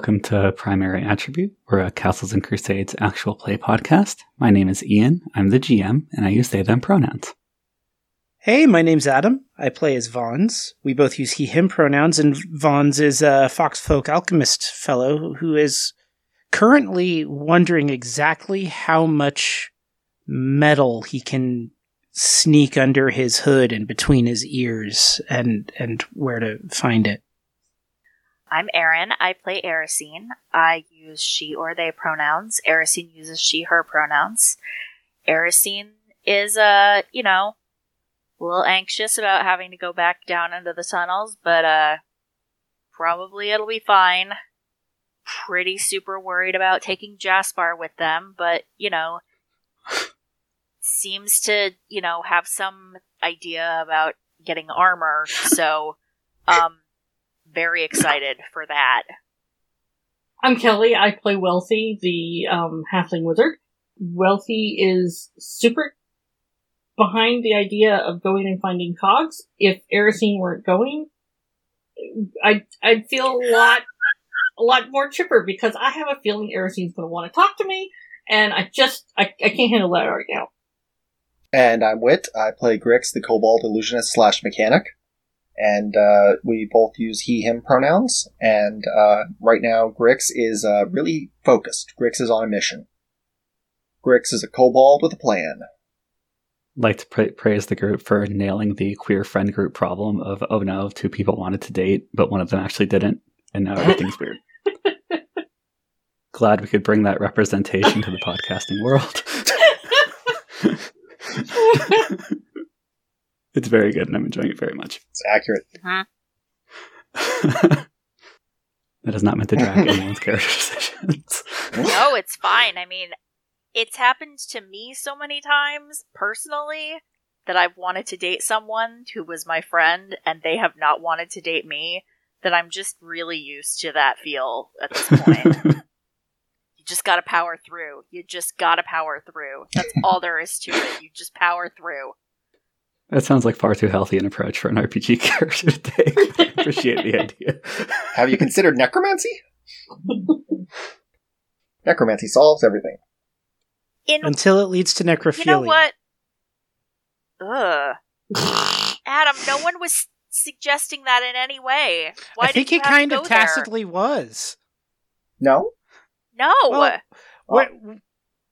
welcome to Primary Attribute. We're a Castles and Crusades actual play podcast. My name is Ian. I'm the GM, and I use they them pronouns. Hey, my name's Adam. I play as Vons. We both use he him pronouns, and Vons is a Foxfolk alchemist fellow who is currently wondering exactly how much metal he can sneak under his hood and between his ears and and where to find it. I'm Erin. I play Erisine. I use she or they pronouns. Erisine uses she her pronouns. Erisine is uh, you know, a little anxious about having to go back down into the tunnels, but uh probably it'll be fine. Pretty super worried about taking Jaspar with them, but you know, seems to, you know, have some idea about getting armor, so um very excited for that. I'm Kelly. I play Wealthy, the um, halfling wizard. Wealthy is super behind the idea of going and finding cogs. If Erisine weren't going, I'd, I'd feel a lot, a lot more chipper because I have a feeling Erisine's going to want to talk to me, and I just, I, I can't handle that right now. And I'm Wit. I play Grix, the Kobold illusionist slash mechanic and uh, we both use he him pronouns. And uh, right now Grix is uh, really focused. Grix is on a mission. Grix is a kobold with a plan. Like to pra- praise the group for nailing the queer friend group problem of oh no two people wanted to date but one of them actually didn't and now everything's weird. Glad we could bring that representation to the podcasting world It's very good, and I'm enjoying it very much. It's accurate. Uh-huh. that is not meant to drag anyone's character decisions. no, it's fine. I mean, it's happened to me so many times personally that I've wanted to date someone who was my friend and they have not wanted to date me that I'm just really used to that feel at this point. you just gotta power through. You just gotta power through. That's all there is to it. You just power through. That sounds like far too healthy an approach for an RPG character to take. I appreciate the idea. Have you considered necromancy? necromancy solves everything. In Until it leads to necrophilia. you know what? Ugh. Adam, no one was suggesting that in any way. Why I think you it have kind of tacitly was. No? No. Well, We're,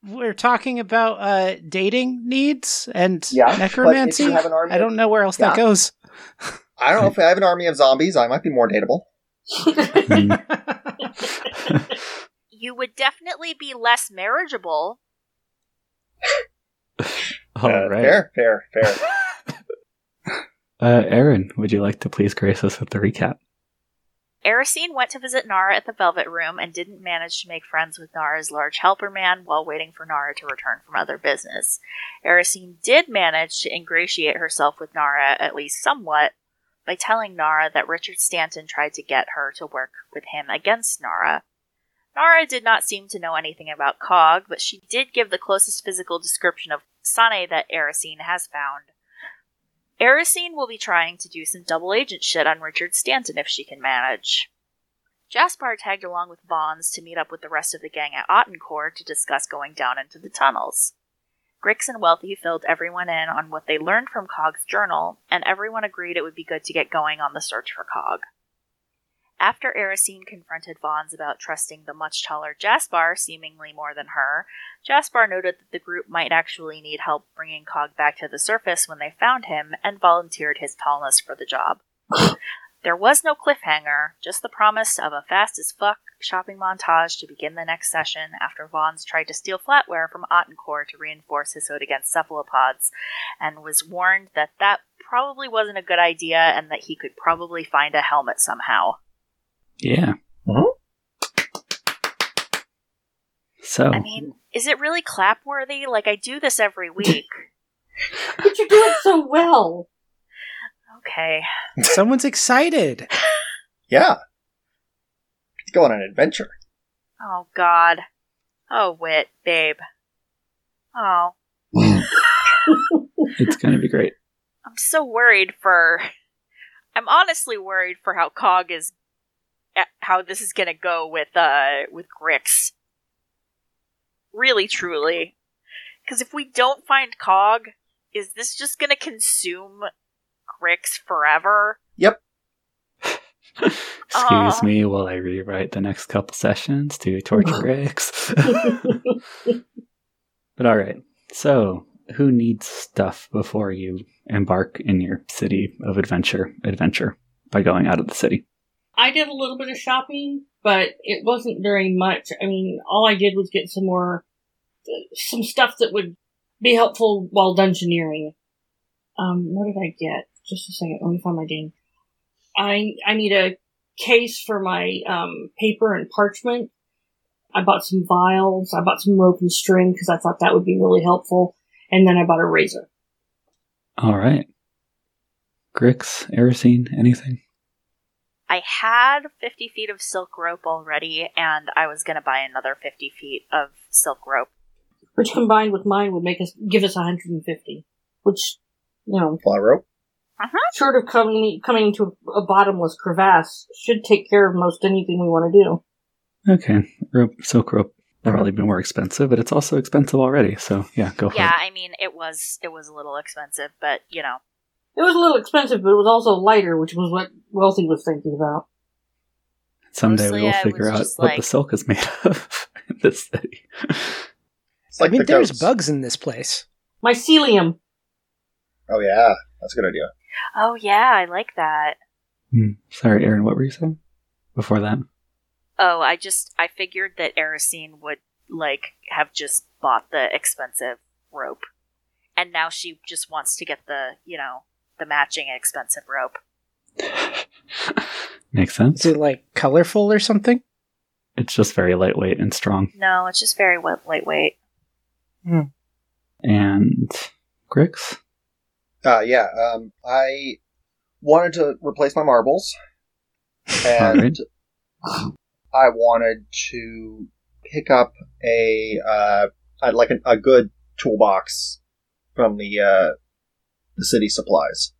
we're talking about uh, dating needs and Yeah, necromancy. you have an army I don't know where else that goes. I don't know if I have an army of zombies, I might be more dateable. you would definitely be less marriageable. All Uh, right. Fair, fair, fair. Uh, Erin, would you like to please grace us with the recap? Erisine went to visit Nara at the Velvet Room and didn't manage to make friends with Nara's large helper man while waiting for Nara to return from other business. Erisine did manage to ingratiate herself with Nara, at least somewhat, by telling Nara that Richard Stanton tried to get her to work with him against Nara. Nara did not seem to know anything about Cog, but she did give the closest physical description of Sane that Erisine has found. Erisine will be trying to do some double agent shit on Richard Stanton if she can manage. Jaspar tagged along with Vons to meet up with the rest of the gang at Ottencourt to discuss going down into the tunnels. Grix and Wealthy filled everyone in on what they learned from Cog's journal, and everyone agreed it would be good to get going on the search for Cog. After Erisine confronted Vons about trusting the much taller Jaspar seemingly more than her, Jaspar noted that the group might actually need help bringing Cog back to the surface when they found him and volunteered his tallness for the job. there was no cliffhanger, just the promise of a fast as fuck shopping montage to begin the next session after Vons tried to steal flatware from Ottencourt to reinforce his hood against cephalopods, and was warned that that probably wasn't a good idea and that he could probably find a helmet somehow. Yeah. Mhm. So, I mean, is it really clapworthy? Like, I do this every week. but you do it so well. Okay. Someone's excited. Yeah. Go on an adventure. Oh, God. Oh, Wit, babe. Oh, it's going to be great. I'm so worried for. I'm honestly worried for how Cog is how this is gonna go with uh with Grix. Really, truly, because if we don't find Cog, is this just gonna consume Grix forever? Yep. Excuse Aw. me while I rewrite the next couple sessions to torture Grix. but all right. So, who needs stuff before you embark in your city of adventure adventure by going out of the city? I did a little bit of shopping, but it wasn't very much. I mean, all I did was get some more, some stuff that would be helpful while dungeoneering. Um, what did I get? Just a second. Let me find my game. I I need a case for my um, paper and parchment. I bought some vials. I bought some rope and string because I thought that would be really helpful. And then I bought a razor. All right. Grix, Erisine, anything? I had 50 feet of silk rope already, and I was gonna buy another 50 feet of silk rope. which combined with mine would make us give us 150, which you know, Fly rope. Uh-huh. short of coming coming to a bottomless crevasse, should take care of most anything we want to do. Okay. Rope, silk rope probably be more expensive, but it's also expensive already. So, yeah, go for it. Yeah. I mean, it was it was a little expensive, but you know, It was a little expensive, but it was also lighter, which was what Wealthy was thinking about. Someday Mostly we will I figure out just what like- the silk is made of in this city. It's like I mean, the there's goats. bugs in this place. Mycelium. Oh yeah, that's a good idea. oh yeah, I like that. Hmm. Sorry, Erin, what were you saying before that? Oh, I just I figured that Erisine would like have just bought the expensive rope, and now she just wants to get the you know the matching expensive rope. Makes sense. Is it like colorful or something? It's just very lightweight and strong. No, it's just very wi- lightweight. And Grix? Uh, yeah. Um, I wanted to replace my marbles, and Alright. I wanted to pick up a uh, uh, like a, a good toolbox from the uh, the city supplies.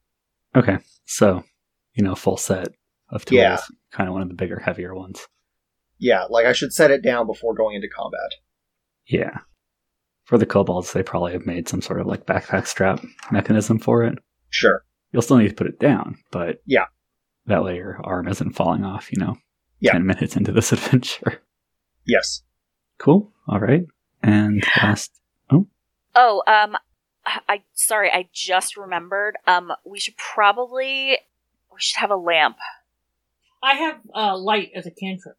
Okay. So, you know, full set of tools. Yeah. Kind of one of the bigger, heavier ones. Yeah, like I should set it down before going into combat. Yeah. For the kobolds, they probably have made some sort of like backpack strap mechanism for it. Sure. You'll still need to put it down, but Yeah. that way your arm isn't falling off, you know, Yeah. 10 minutes into this adventure. Yes. Cool. All right. And last, Oh, Oh, um, I sorry, I just remembered. Um, we should probably we should have a lamp. I have uh, light as a cantrip.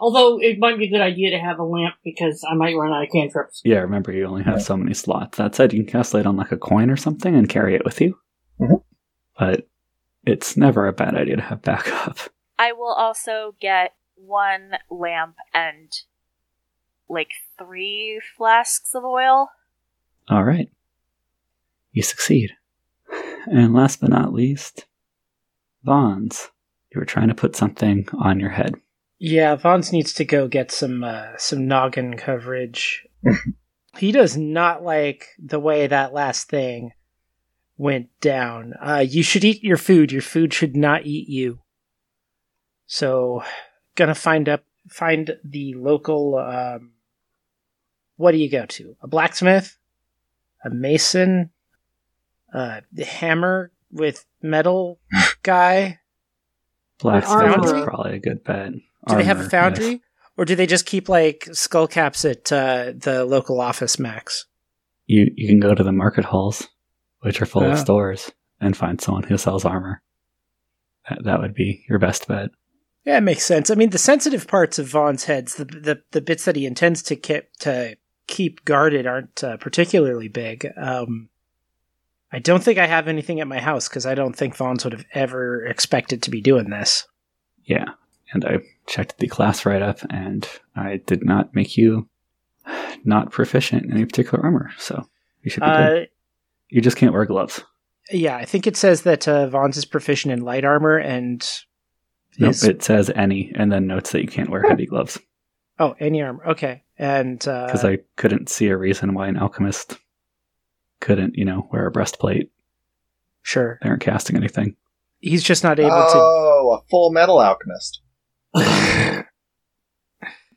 Although it might be a good idea to have a lamp because I might run out of cantrips. yeah, remember you only have so many slots. That said, you can cast light on like a coin or something and carry it with you. Mhm. But it's never a bad idea to have backup. I will also get one lamp and like three flasks of oil. All right. You succeed. And last but not least, Vons. You were trying to put something on your head. Yeah, Vons needs to go get some uh, some noggin coverage. he does not like the way that last thing went down. Uh, you should eat your food. Your food should not eat you. So, gonna find up find the local. Um, what do you go to? A blacksmith, a mason, a hammer with metal guy. Blacksmith is probably a good bet. Do they have a foundry? yes. Or do they just keep like skull caps at uh, the local OfficeMax? You you can go to the market halls, which are full of stores, and find someone who sells armor. That, that would be your best bet. Yeah, it makes sense. I mean, the sensitive parts of Vons' heads, the the, the bits that he intends to keep to keep guarded, aren't uh, particularly big. Um, I don't think I have anything at my house because I don't think Vons would have ever expected to be doing this. Yeah. And I checked the class write up, and I did not make you not proficient in any particular armor. So you should be good. Uh, You just can't wear gloves. yeah, I think it says that uh, Vons is proficient in light armor and Nope, is- it says any, and then notes that you can't wear heavy gloves oh any armor. Okay, and because uh, I couldn't see a reason why an alchemist couldn't, you know, wear a breastplate. sure They aren't casting anything. he's just not able to oh, a full metal alchemist. That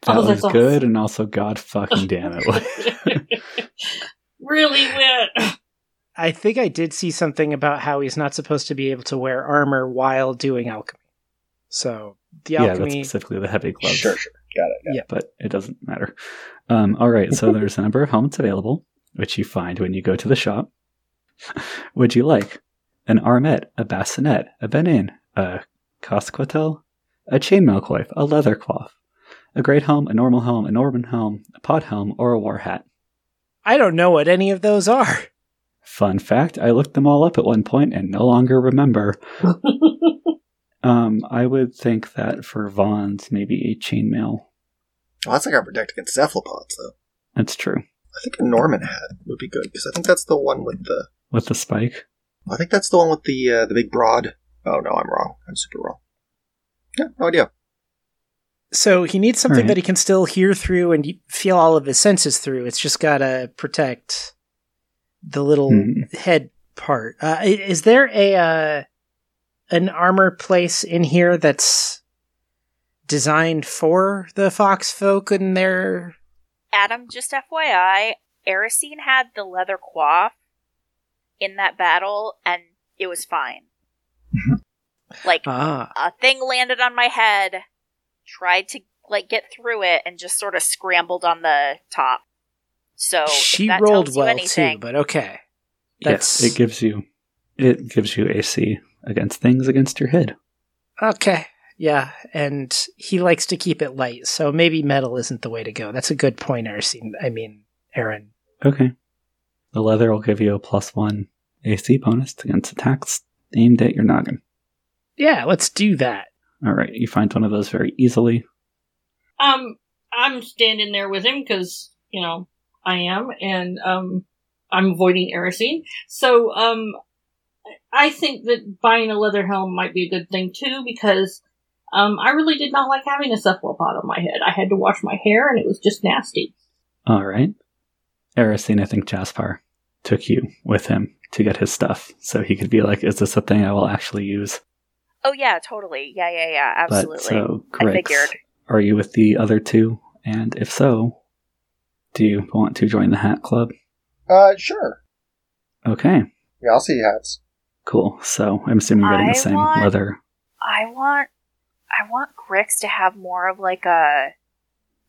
Oh, was awesome. good, and also, God fucking damn it. really wet. I think I did see something about how he's not supposed to be able to wear armor while doing alchemy. So the yeah, that's alchemy. specifically the heavy gloves. Sure, sure. Got it. Yeah. but it doesn't matter. Um, all right, so there's a number of helmets available, which you find when you go to the shop. Would you like an armet, a bascinet, a benin, a casquetel, a chainmail coif, a leather coif, a great helm, a normal helm, a Norman helm, a pot helm, or a war hat? I don't know what any of those are. Fun fact: I looked them all up at one point and no longer remember. Um, I would think that for Vons, maybe a chainmail. Well, that's like our protect against cephalopods, though. That's true. I think a Norman hat would be good because I think that's the one with the. With the spike. I think that's the one with the uh, the big broad. Oh no, I'm wrong. I'm super wrong. Yeah, no idea. So he needs something Alright. that he can still hear through and feel all of his senses through. It's just got to protect the little Hmm. head part. Uh, is there a uh, an armor place in here that's designed for the fox folk and their? Adam, just FYI, Erisine had the leather coif in that battle, and it was fine. like Ah, a thing landed on my head, tried to like get through it, and just sort of scrambled on the top. So if she that rolled tells you well anything, too, but okay. Yes, it gives you it gives you AC against things against your head. Okay. Yeah, and he likes to keep it light, so maybe metal isn't the way to go. That's a good point, Erisine. I mean, Erin. Okay. The leather will give you a plus one AC bonus against attacks aimed at your noggin. Yeah, let's do that. All right, you find one of those very easily. Um, I'm standing there with him because you know I am, and um, I'm avoiding Erisine. So um, I think that buying a leather helm might be a good thing too because um, I really did not like having a cephalopod on my head. I had to wash my hair, and it was just nasty. All right. Erisine, I think Jaspar took you with him to get his stuff, so he could be like, "Is this a thing I will actually use?" oh yeah, totally, yeah, yeah, yeah, absolutely. But so, I Grix, figured. are you with the other two? And if so, do you want to join the Hat Club? Uh, sure. Okay, Yeah, I'll see hats. cool. So I'm assuming you're getting I the same want- leather. I want, I want Grix to have more of like a,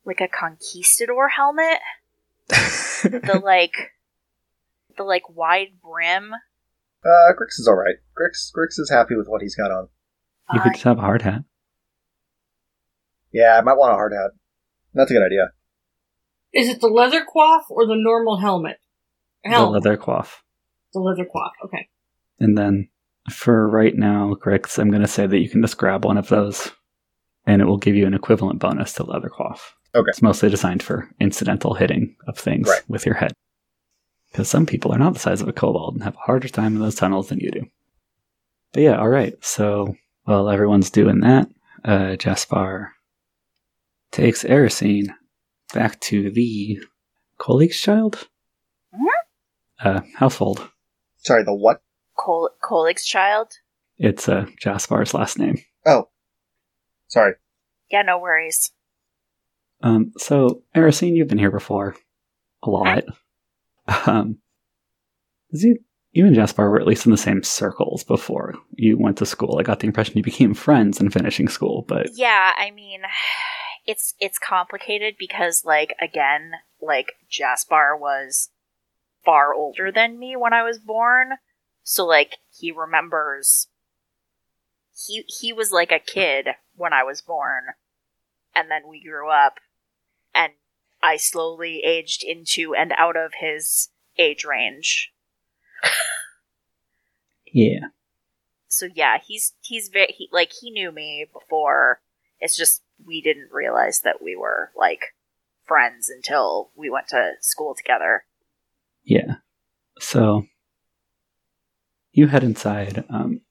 like a conquistador helmet. the like, the like wide brim. Uh, Grix is all right. Grix, Grix is happy with what he's got on. You could Fine. just have a hard hat. Yeah, I might want a hard hat. That's a good idea. Is it the leather coif or the normal helmet? Helm. The leather coif. The leather coif. Okay. And then for right now, Grix, I'm going to say that you can just grab one of those and it will give you an equivalent bonus to leather coif. Okay. It's mostly designed for incidental hitting of things Right. with your head. Because some people are not the size of a kobold and have a harder time in those tunnels than you do. But yeah, all right. So while everyone's doing that, uh, Jaspar takes Erisine back to the colleague's child uh, household. Sorry, the what? Col- Kolig's child. It's uh, Jaspar's last name. Oh, sorry. Yeah, no worries. Um, so, Erisine, you've been here before. A lot. Um, is you, you and Jaspar were at least in the same circles before you went to school. I got the impression you became friends in finishing school, but Yeah, I mean, it's it's complicated because, like, again, like Jaspar was far older than me when I was born, so like he remembers. He he was like a kid when I was born, and then we grew up, and I slowly aged into and out of his age range. yeah. so yeah, he's he's very he, like he knew me before. It's just we didn't realize that we were like friends until we went to school together. Yeah. So, you head inside. Um,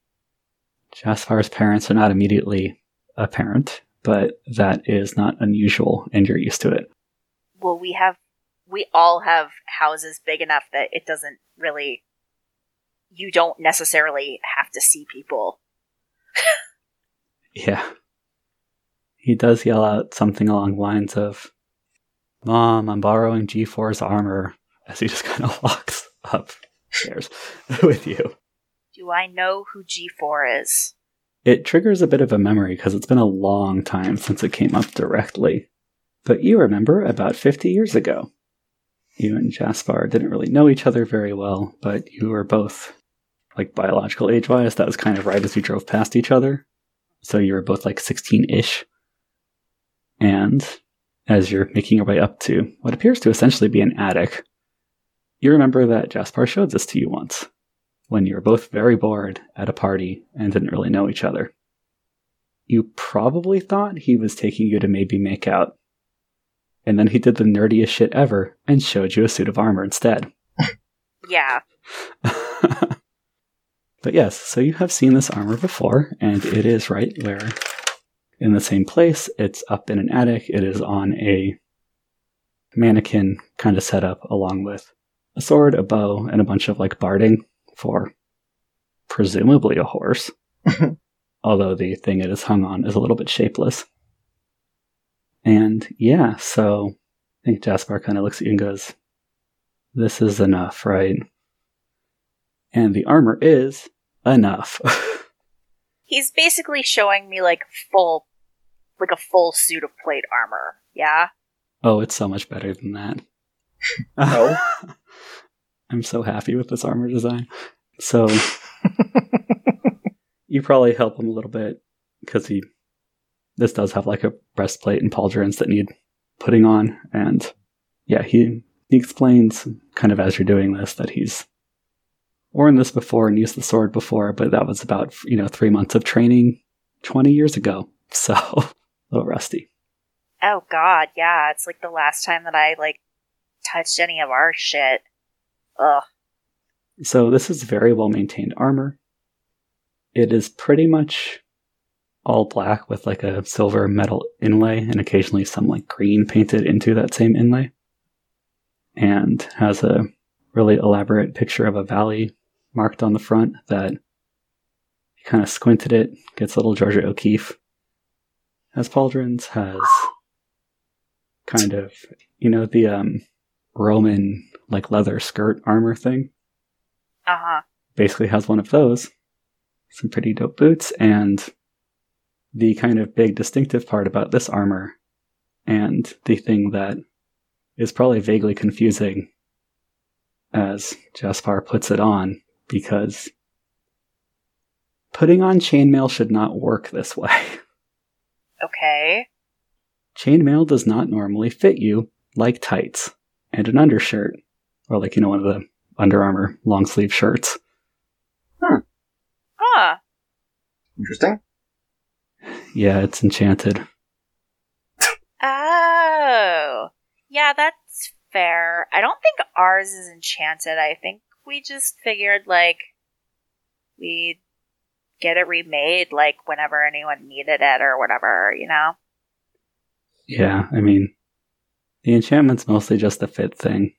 Jaspar's parents are not immediately apparent, but that is not unusual, and you're used to it. Well, we have we all have houses big enough that it doesn't really you don't necessarily have to see people. Yeah. he does yell out something along the lines of, Mom, I'm borrowing G4's armor, as he just kind of walks upstairs with you. Do I know who G4 is? It triggers a bit of a memory because it's been a long time since it came up directly. But you remember about 50 years ago. You and Jaspar didn't really know each other very well, but you were both, like biological age wise, that was kind of right as you drove past each other. So you were both like 16 ish. And as you're making your way up to what appears to essentially be an attic, you remember that Jaspar showed this to you once when you were both very bored at a party and didn't really know each other. You probably thought he was taking you to maybe make out. And then he did the nerdiest shit ever and showed you a suit of armor instead. Yeah. but yes, so you have seen this armor before, and it is right where, in the same place, it's up in an attic. It is on a mannequin kind of set up along with a sword, a bow, and a bunch of like barding for presumably a horse. Although the thing it is hung on is a little bit shapeless. And yeah, so I think Jaspar kind of looks at you and goes, This is enough, right? And the armor is enough. He's basically showing me like full, like a full suit of plate armor. Yeah. oh, it's so much better than that. No. I'm so happy with this armor design. So you probably help him a little bit because he this does have like a breastplate and pauldrons that need putting on and yeah he he explains kind of as you're doing this that he's worn this before and used the sword before but that was about you know three months of training 20 years ago so a little rusty Oh God, yeah. It's like the last time that I like touched any of our shit. Ugh. So this is very well maintained armor. It is pretty much all black with like a silver metal inlay and occasionally some like green painted into that same inlay. And has a really elaborate picture of a valley marked on the front that you kind of squinted it, gets a little Georgia O'Keeffe. Has pauldrons, has kind of you know the um Roman like leather skirt armor thing Uh huh. basically has one of those. Some pretty dope boots, and the kind of big distinctive part about this armor, and the thing that is probably vaguely confusing as Jaspar puts it on, because putting on chainmail should not work this way. Okay. Chainmail does not normally fit you like tights and an undershirt, or like, you know, one of the Under Armour long sleeve shirts. Hmm. Huh. Interesting. Yeah, it's enchanted. Oh. Yeah, that's fair. I don't think ours is enchanted. I think we just figured like we'd get it remade like whenever anyone needed it or whatever, you know? Yeah, I mean, the enchantment's mostly just a fit thing.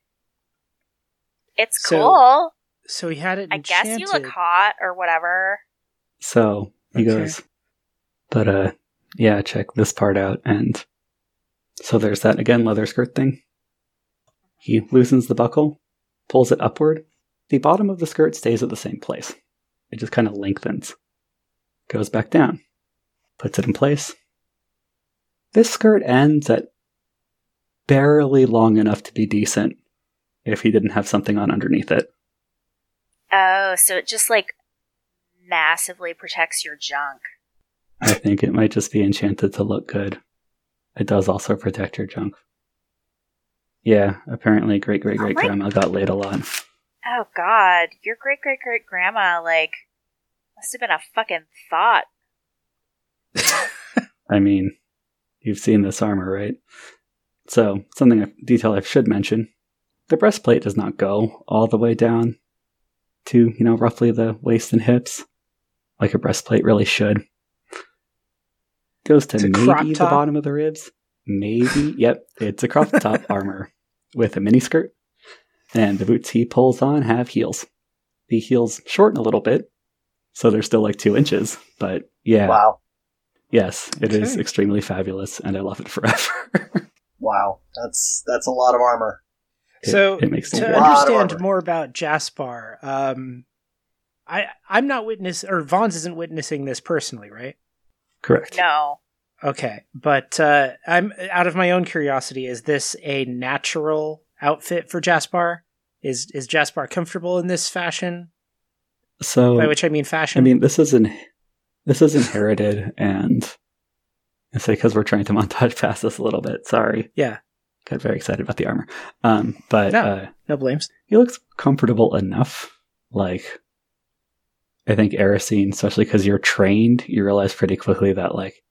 It's So, cool. So he had it. I guess you look hot or whatever. So he Okay. goes, but uh, yeah, check this part out. And so there's that again leather skirt thing. He loosens the buckle, pulls it upward. The bottom of the skirt stays at the same place. It just kind of lengthens, goes back down, puts it in place. This skirt ends at barely long enough to be decent if he didn't have something on underneath it. Oh, so it just like massively protects your junk. I think it might just be enchanted to look good. It does also protect your junk. Yeah, apparently great great great grandma got laid a lot. Oh god, your great great great grandma like must have been a fucking thought. I mean, you've seen this armor, right? So, something a detail I should mention. The breastplate does not go all the way down to, you know, roughly the waist and hips, like a breastplate really should. Goes to maybe the bottom of the ribs. Maybe. yep, it's a crop top armor with a mini skirt. And the boots he pulls on have heels. The heels shorten a little bit, so they're still like two inches. But yeah, Wow. Yes, it is Okay. extremely fabulous, and I love it forever. Wow, that's that's a lot of armor. It- so it makes to me a very- lot of understand more about Jaspar, um, I I'm not witness or Vons isn't witnessing this personally, right? correct. No. Okay, but uh, I'm out of my own curiosity. Is this a natural outfit for Jaspar? Is is Jaspar comfortable in this fashion? So By which I mean fashion. I mean, this is in this is inherited, and I say because we're trying to montage past this a little bit. Sorry, yeah, got very excited about the armor. Um, but No. uh, no blames. he looks comfortable enough. Like, I think Erisine, especially because you're trained, you realize pretty quickly that like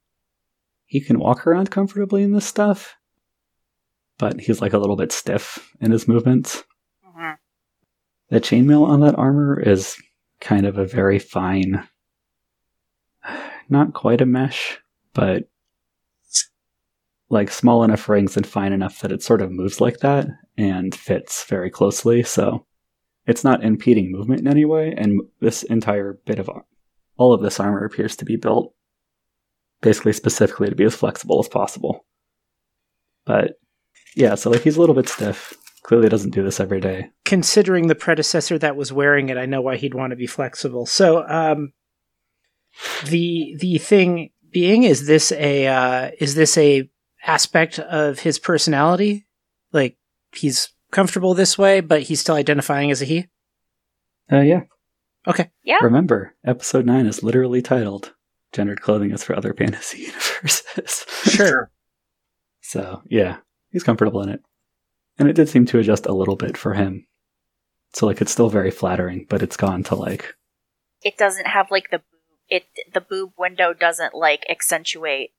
he can walk around comfortably in this stuff, but he's like a little bit stiff in his movements. hmm The chainmail on that armor is kind of a very fine, not quite a mesh, but like small enough rings and fine enough that it sort of moves like that and fits very closely. So it's not impeding movement in any way. And this entire bit of all of this armor appears to be built basically specifically to be as flexible as possible. But yeah, so like he's a little bit stiff. Clearly doesn't do this every day. Considering the predecessor that was wearing it, I know why he'd want to be flexible. So, um, the the thing being is this a uh, is this a aspect of his personality? Like he's comfortable this way, but he's still identifying as a he. Uh, yeah. Okay. Yeah. Remember, episode 9 is literally titled Gendered Clothing is for Other Fantasy Universes. Sure. so, yeah, he's comfortable in it. And it did seem to adjust a little bit for him. So, like, it's still very flattering, but it's gone to, like, It doesn't have like the it the boob window doesn't like accentuate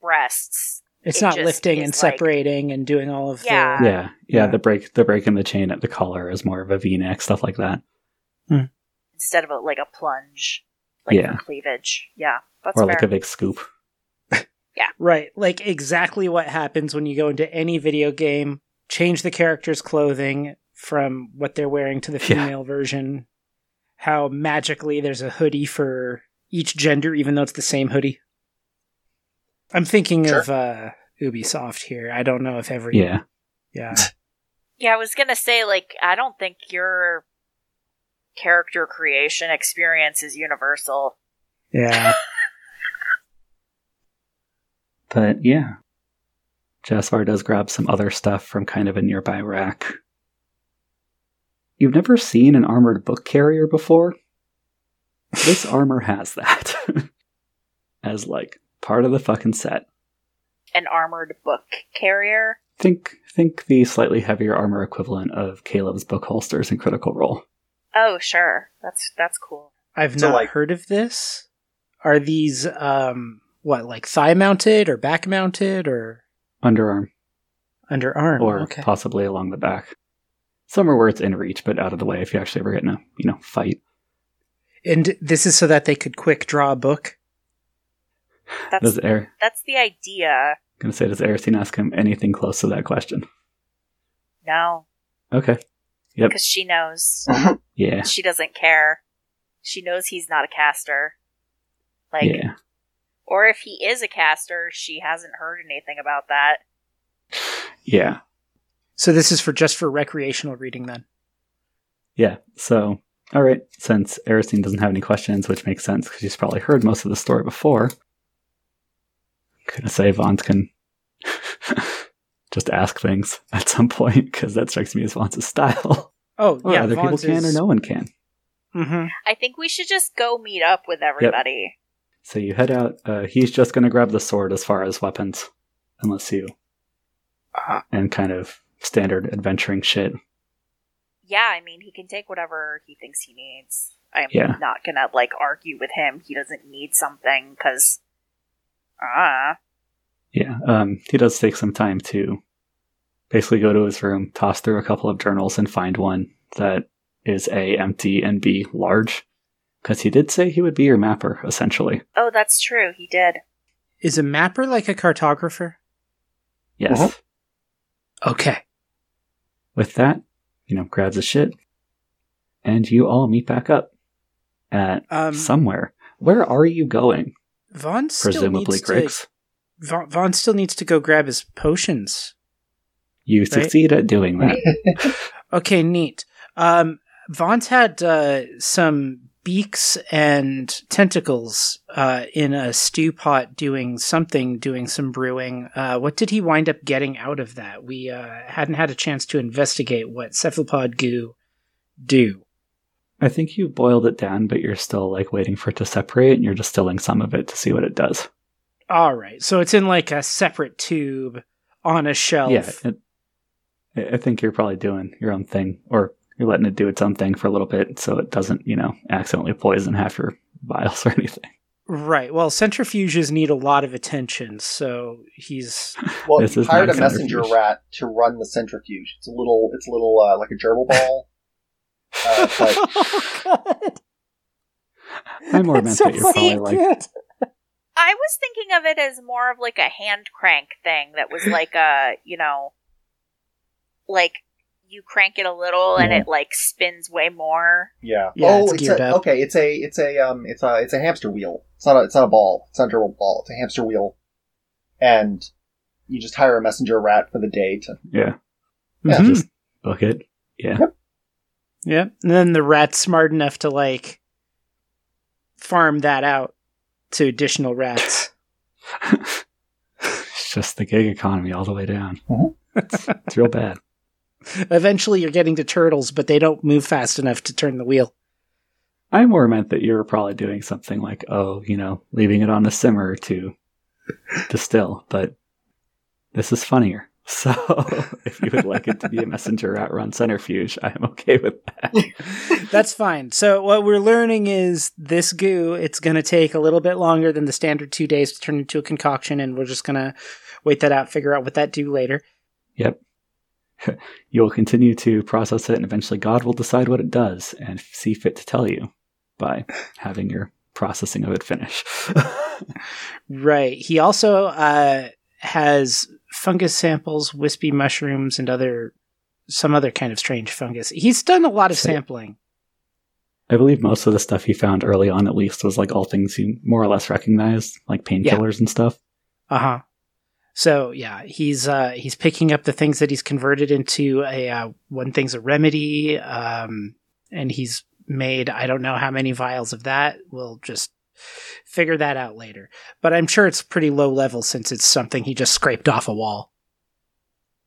breasts. It's It not just lifting is and like- separating and doing all of Yeah. the. yeah, yeah, Yeah. the break, the break in the chain at the collar is more of a V-neck, stuff like that. Hmm. instead of a, like a plunge, like Yeah. for cleavage. Yeah, that's or fair. like a big scoop. Yeah, right. Like exactly what happens when you go into any video game, change the character's clothing from what they're wearing to the Yeah. female version. How magically there's a hoodie for each gender, even though it's the same hoodie. I'm thinking Sure. of uh, Ubisoft here. I don't know if every. Yeah. Yeah. Yeah, I was gonna say like I don't think your character creation experience is universal. Yeah. But yeah, Jaspar does grab some other stuff from kind of a nearby rack. You've never seen an armored book carrier before? This armor has that. As like part of the fucking set. An armored book carrier. Think think the slightly heavier armor equivalent of Caleb's book holsters in Critical Role. Oh, sure. That's that's cool. I've So, not like- heard of this. Are these, um, what, like thigh mounted or back mounted or Underarm. underarm? Or okay. possibly along the back. Somewhere where it's in reach, but out of the way if you actually ever get in a, you know, fight. And this is so that they could quick draw a book? That's Does Air that's the idea. gonna say does Erisine ask him anything close to that question? No, Okay. Yep. because she knows. Yeah. She doesn't care. She knows he's not a caster. Like, yeah. or if he is a caster, she hasn't heard anything about that. Yeah. So this is for just for recreational reading then. Yeah. So, all right. Since Erisine doesn't have any questions, which makes sense because she's probably heard most of the story before, gonna say Vons can just ask things at some point because that strikes me as Vons' style. Oh Or yeah, other Vaughn's people can, or no one can. Mhm. I think we should just go meet up with everybody. So you head out. Uh, he's just gonna grab the sword as far as weapons, unless you Ah. and kind of standard adventuring shit. Yeah, I mean, he can take whatever he thinks he needs. I'm Yeah. not gonna like argue with him. He doesn't need something because, ah, Yeah, um, he does take some time to basically go to his room, toss through a couple of journals, and find one that is A, empty, and B, large. Because he did say he would be your mapper, essentially. oh, that's true. He did. Is a mapper like a cartographer? Yes. Uh-huh. Okay. With that, you know, grabs a shit, and you all meet back up at Um somewhere. Where are you going? Vaughn still presumably needs to, Grix. Vaughn, Vaughn still needs to go grab his potions. You succeed at doing that. Okay, neat. Um, Vons had uh, some beaks and tentacles uh, in a stew pot doing something, doing some brewing. Uh, what did he wind up getting out of that? We uh, hadn't had a chance to investigate what cephalopod goo do. I think you boiled it down, but you're still like waiting for it to separate, and you're distilling some of it to see what it does. All right, so it's in like a separate tube on a shelf. Yeah, it, I I think you're probably doing your own thing, or you're letting it do its own thing for a little bit, so it doesn't, you know, accidentally poison half your vials or anything. Right. Well, centrifuges need a lot of attention, so he's Well, This you is hired a messenger rat to run the centrifuge. It's a little, it's a little uh, like a gerbil ball. Uh, but oh god. I more meant that you're probably like I was thinking of it as more of like a hand crank thing that was like a, you know, like you crank it a little and it like spins way more. yeah. Yeah, oh, it's it's, a, up. okay. It's a, it's a, um, it's a, it's a hamster wheel. It's not a, it's not a ball. It's not a gerbil ball. It's a hamster wheel, and you just hire a messenger rat for the day to. yeah, Yeah, Mhm. just book it. Yeah, Yeah. And then the rat's smart enough to like farm that out to additional rats. it's just the gig economy all the way down. It's, it's real bad. Eventually you're getting to turtles, but they don't move fast enough to turn the wheel. I more meant that you're probably doing something like, oh, you know, leaving it on a simmer to distill, but this is funnier. So if you would like it to be a messenger rat run centrifuge, I am okay with that. That's fine. So what we're learning is this goo, it's going to take a little bit longer than the standard 2 days to turn into a concoction and we're just going to wait that out, figure out what that do later. Yep. You'll continue to process it, and eventually God will decide what it does and see fit to tell you by having your processing of it finish. Right. He also uh, has fungus samples, wispy mushrooms, and other some other kind of strange fungus. He's done a lot of sampling. I believe most of the stuff he found early on, at least, was like all things he more or less recognized, like painkillers and stuff. Uh huh. So yeah, he's uh, he's picking up the things that he's converted into a uh, one thing's a remedy, um, and he's made I don't know how many vials of that. We'll just figure that out later. But I'm sure it's pretty low level since it's something he just scraped off a wall.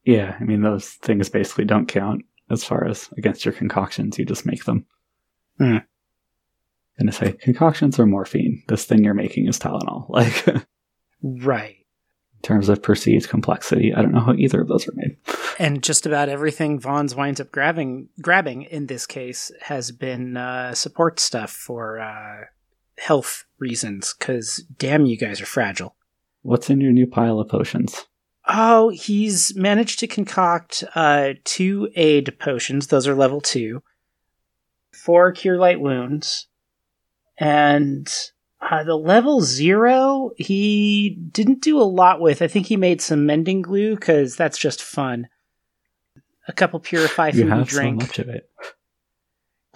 Yeah, I mean, those things basically don't count as far as against your concoctions. You just make them. Hmm. And to say concoctions are morphine. This thing you're making is Tylenol. Like, right. in terms of perceived complexity, I don't know how either of those are made. and just about everything Vons winds up grabbing grabbing in this case has been uh, support stuff for uh, health reasons. Because damn, you guys are fragile. What's in your new pile of potions? Oh, he's managed to concoct uh, two aid potions. Those are level two. Four cure light wounds, and uh, the level zero he didn't do a lot with. I think he made some mending glue because that's just fun. A couple purify you food and have so drink. much of it.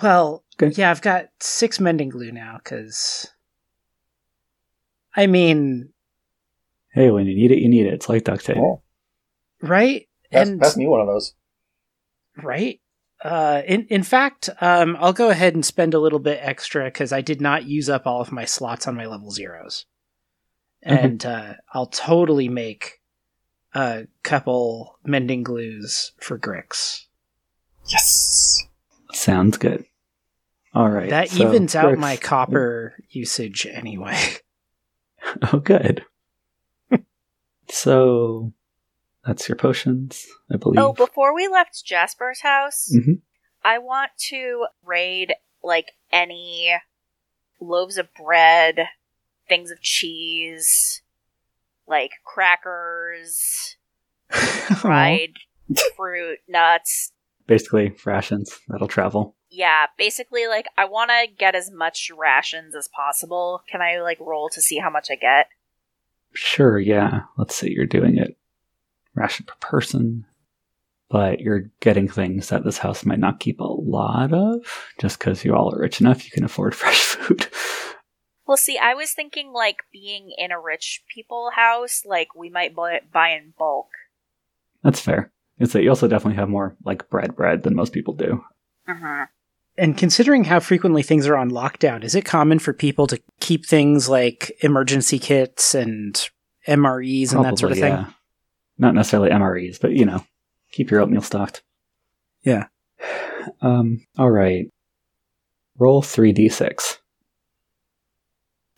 Well, Okay. yeah, I've got six mending glue now because. I mean, Hey, when you need it, you need it. It's like duct tape. Oh, right? pass, and pass me one of those. right? Uh, in in fact, um, I'll go ahead and spend a little bit extra because I did not use up all of my slots on my level zeros, and uh, I'll totally make a couple mending glues for Grix. Yes. Sounds good. All right. that so evens out Grix- my copper usage anyway. Oh, good. so that's your potions, I believe. Oh, before we left Jaspar's house, Mhm. I want to raid like any loaves of bread, things of cheese, like crackers, fried fruit, nuts. Basically, rations that'll travel. Yeah, basically, like I want to get as much rations as possible. Can I like roll to see how much I get? Sure, yeah. Let's see, you're doing it ration per person, but you're getting things that this house might not keep a lot of, just because you all are rich enough you can afford fresh food. Well, see, I was thinking like being in a rich people house, like we might buy, buy in bulk. That's fair. It's that you also definitely have more like bread bread than most people do. Mm-hmm. And considering how frequently things are on lockdown, is it common for people to keep things like emergency kits and MREs and that sort of thing? yeah. Not necessarily MREs, but you know, keep your oatmeal stocked. Yeah. Um. All right. Roll three d six.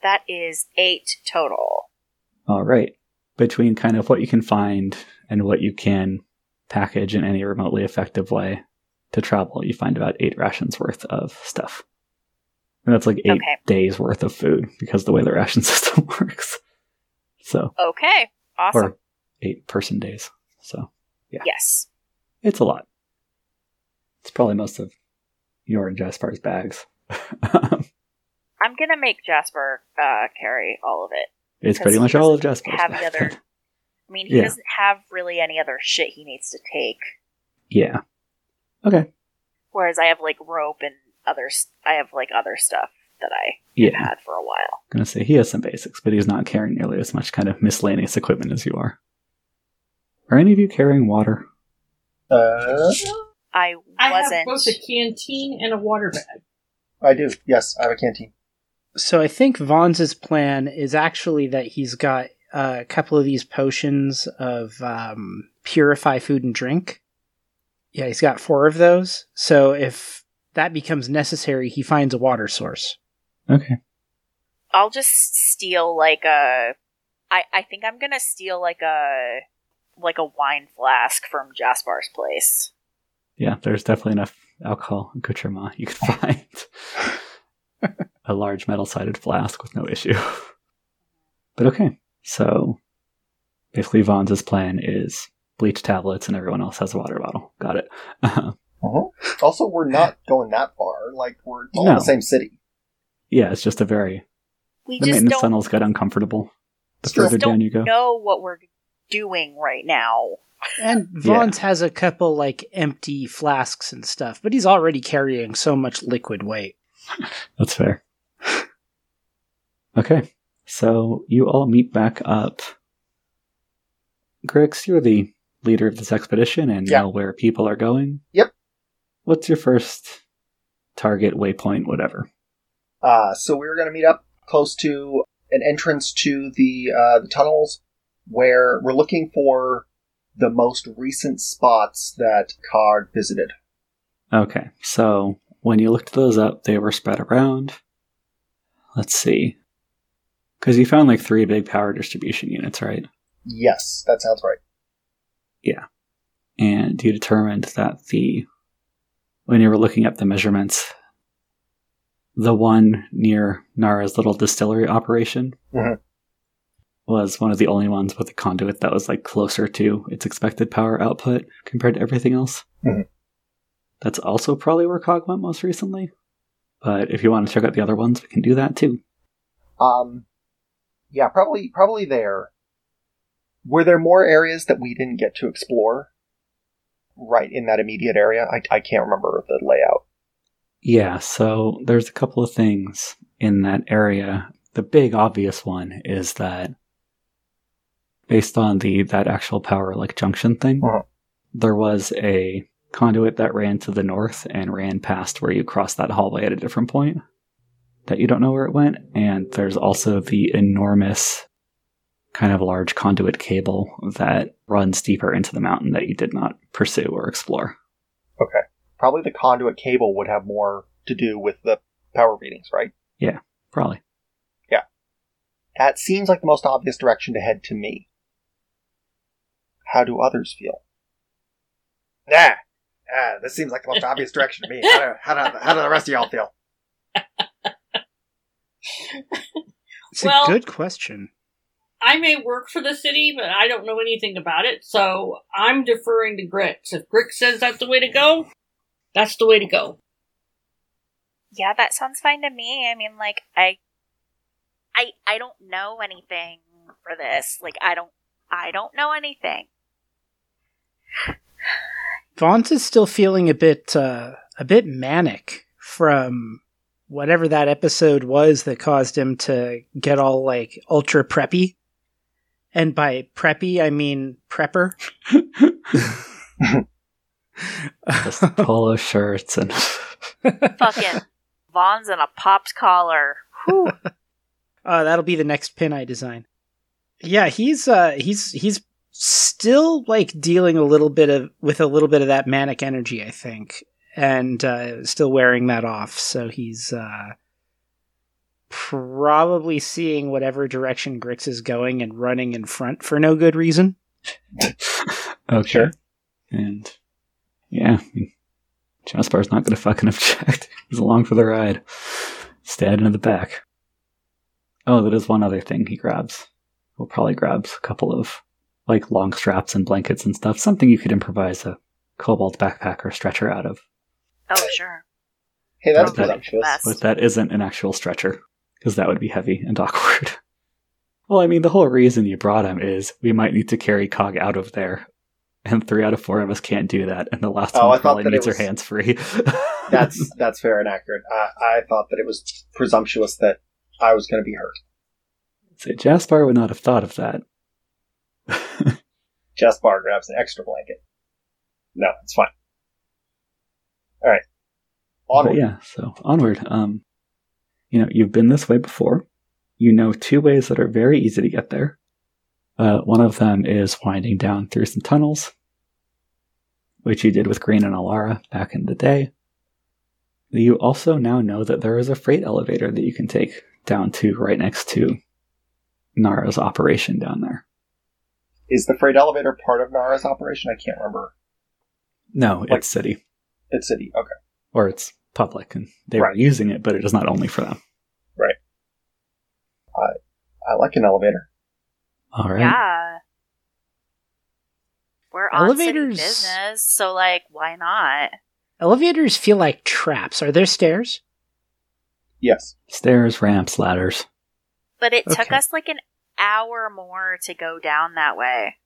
That is eight total. All right. Between kind of what you can find and what you can package in any remotely effective way to travel, you find about eight rations worth of stuff. And that's like eight Okay. days worth of food because the way the ration system works. So, Okay, awesome. or eight person days. So yeah. yes. it's a lot. It's probably most of your and Jaspar's bags. I'm gonna make Jasper uh, carry all of it. it's pretty much all of doesn't have the other- I mean, he Yeah. doesn't have really any other shit he needs to take. yeah. Okay. Whereas I have like rope and others. I have like other stuff that I Yeah. had for a while. I'm gonna say he has some basics, but he's not carrying nearly as much kind of miscellaneous equipment as you are. Are any of you carrying water? Uh, I I have both a canteen and a water bag. I do. Yes, I have a canteen. So I think Vons' plan is actually that he's got a couple of these potions of um, purify food and drink. Yeah, he's got four of those. So if that becomes necessary, he finds a water source. Okay. I'll just steal like a. I I think I'm gonna steal like a like a wine flask from Jaspar's place. Yeah, there's definitely enough alcohol accoutrement you could find. a large metal sided flask with no issue. but okay, so basically Vons' plan is bleach tablets and everyone else has a water bottle. Got it. Uh-huh. Also, we're not going that far. Like, we're all in the same city. yeah, it's just a very We the just maintenance tunnels get uncomfortable the further Just don't down you go. know what we're doing right now. And Vons has a couple like empty flasks and stuff, but he's already carrying so much liquid weight. That's fair. okay, so you all meet back up. Grix, you're the leader of this expedition and Yeah. know where people are going. Yep. What's your first target, waypoint, whatever? Uh, so we were going to meet up close to an entrance to the uh, the tunnels, where we're looking for the most recent spots that Cog visited. Okay, so when you looked those up, they were spread around. Let's see. Because you found like three big power distribution units, right? Yes, that sounds right. Yeah. And you determined that the when you were looking up the measurements the one near nara's little distillery operation Mhm. was one of the only ones with a conduit that was like closer to its expected power output compared to everything else Mhm. that's also probably where cog went most recently but if you want to check out the other ones we can do that too Um, yeah, probably probably there. Were there more areas that we didn't get to explore? Right in that immediate area, I I can't remember the layout. Yeah, so there's a couple of things in that area. The big obvious one is that based on the that actual power like junction thing, Uh-huh. there was a conduit that ran to the north and ran past where you cross that hallway at a different point that you don't know where it went, and there's also the enormous kind of large conduit cable that runs deeper into the mountain that you did not pursue or explore. Okay, probably the conduit cable would have more to do with the power readings, right? Yeah, probably. Yeah. That seems like the most obvious direction to head to me. How do others feel? Nah, ah, this seems like the most obvious direction to me. How do, how, do, how do the rest of y'all feel? It's Well- a good question. I may work for the city, but I don't know anything about it, so I'm deferring to Grix. If Grix says that's the way to go, that's the way to go. Yeah, that sounds fine to me. I mean, like I, I, I don't know anything for this. Like I don't, I don't know anything. Vons is still feeling a bit uh, a bit manic from whatever that episode was that caused him to get all like ultra preppy. And by preppy, I mean prepper. Just polo shirts and Fucking Vons and a popped collar. Whew. Uh, that'll be the next pin I design. Yeah, he's uh he's he's still like dealing a little bit of with a little bit of that manic energy, I think, and uh, still wearing that off. So he's uh probably seeing whatever direction Grix is going and running in front for no good reason. okay. Sure. And yeah, Jaspar's not going to fucking object. He's along for the ride. Standing in the back. Oh, that is one other thing he grabs. We'll probably grabs a couple of like long straps and blankets and stuff. Something you could improvise a kobold backpack or stretcher out of. Oh, sure. Hey, that's Probably presumptuous. best. But that isn't an actual stretcher, because that would be heavy and awkward. well, I mean, the whole reason you brought him is we might need to carry Cog out of there. And three out of four of us can't do that, and the last Oh, I one thought probably that it needs her hands free. That's that's fair and accurate. I, I thought that it was presumptuous that I was going to be hurt. Say, Jaspar would not have thought of that. Jaspar grabs an extra blanket. No, it's fine. All right, But yeah, so onward. Um, you know, you've been this way before. You know two ways that are very easy to get there. Uh, one of them is winding down through some tunnels, which you did with Green and Alara back in the day. You also now know that there is a freight elevator that you can take down to right next to Nara's operation down there. Is the freight elevator part of Nara's operation? I can't remember. No, Like- it's city It's city. Okay. or it's public, and they Right. were using it, but it is not only for them. Right. I I like an elevator. All right. Yeah. We're on city Elevators- business, so like, why not? Elevators feel like traps. Are there stairs? Yes. Stairs, ramps, ladders. But it took us like an hour more to go down that way.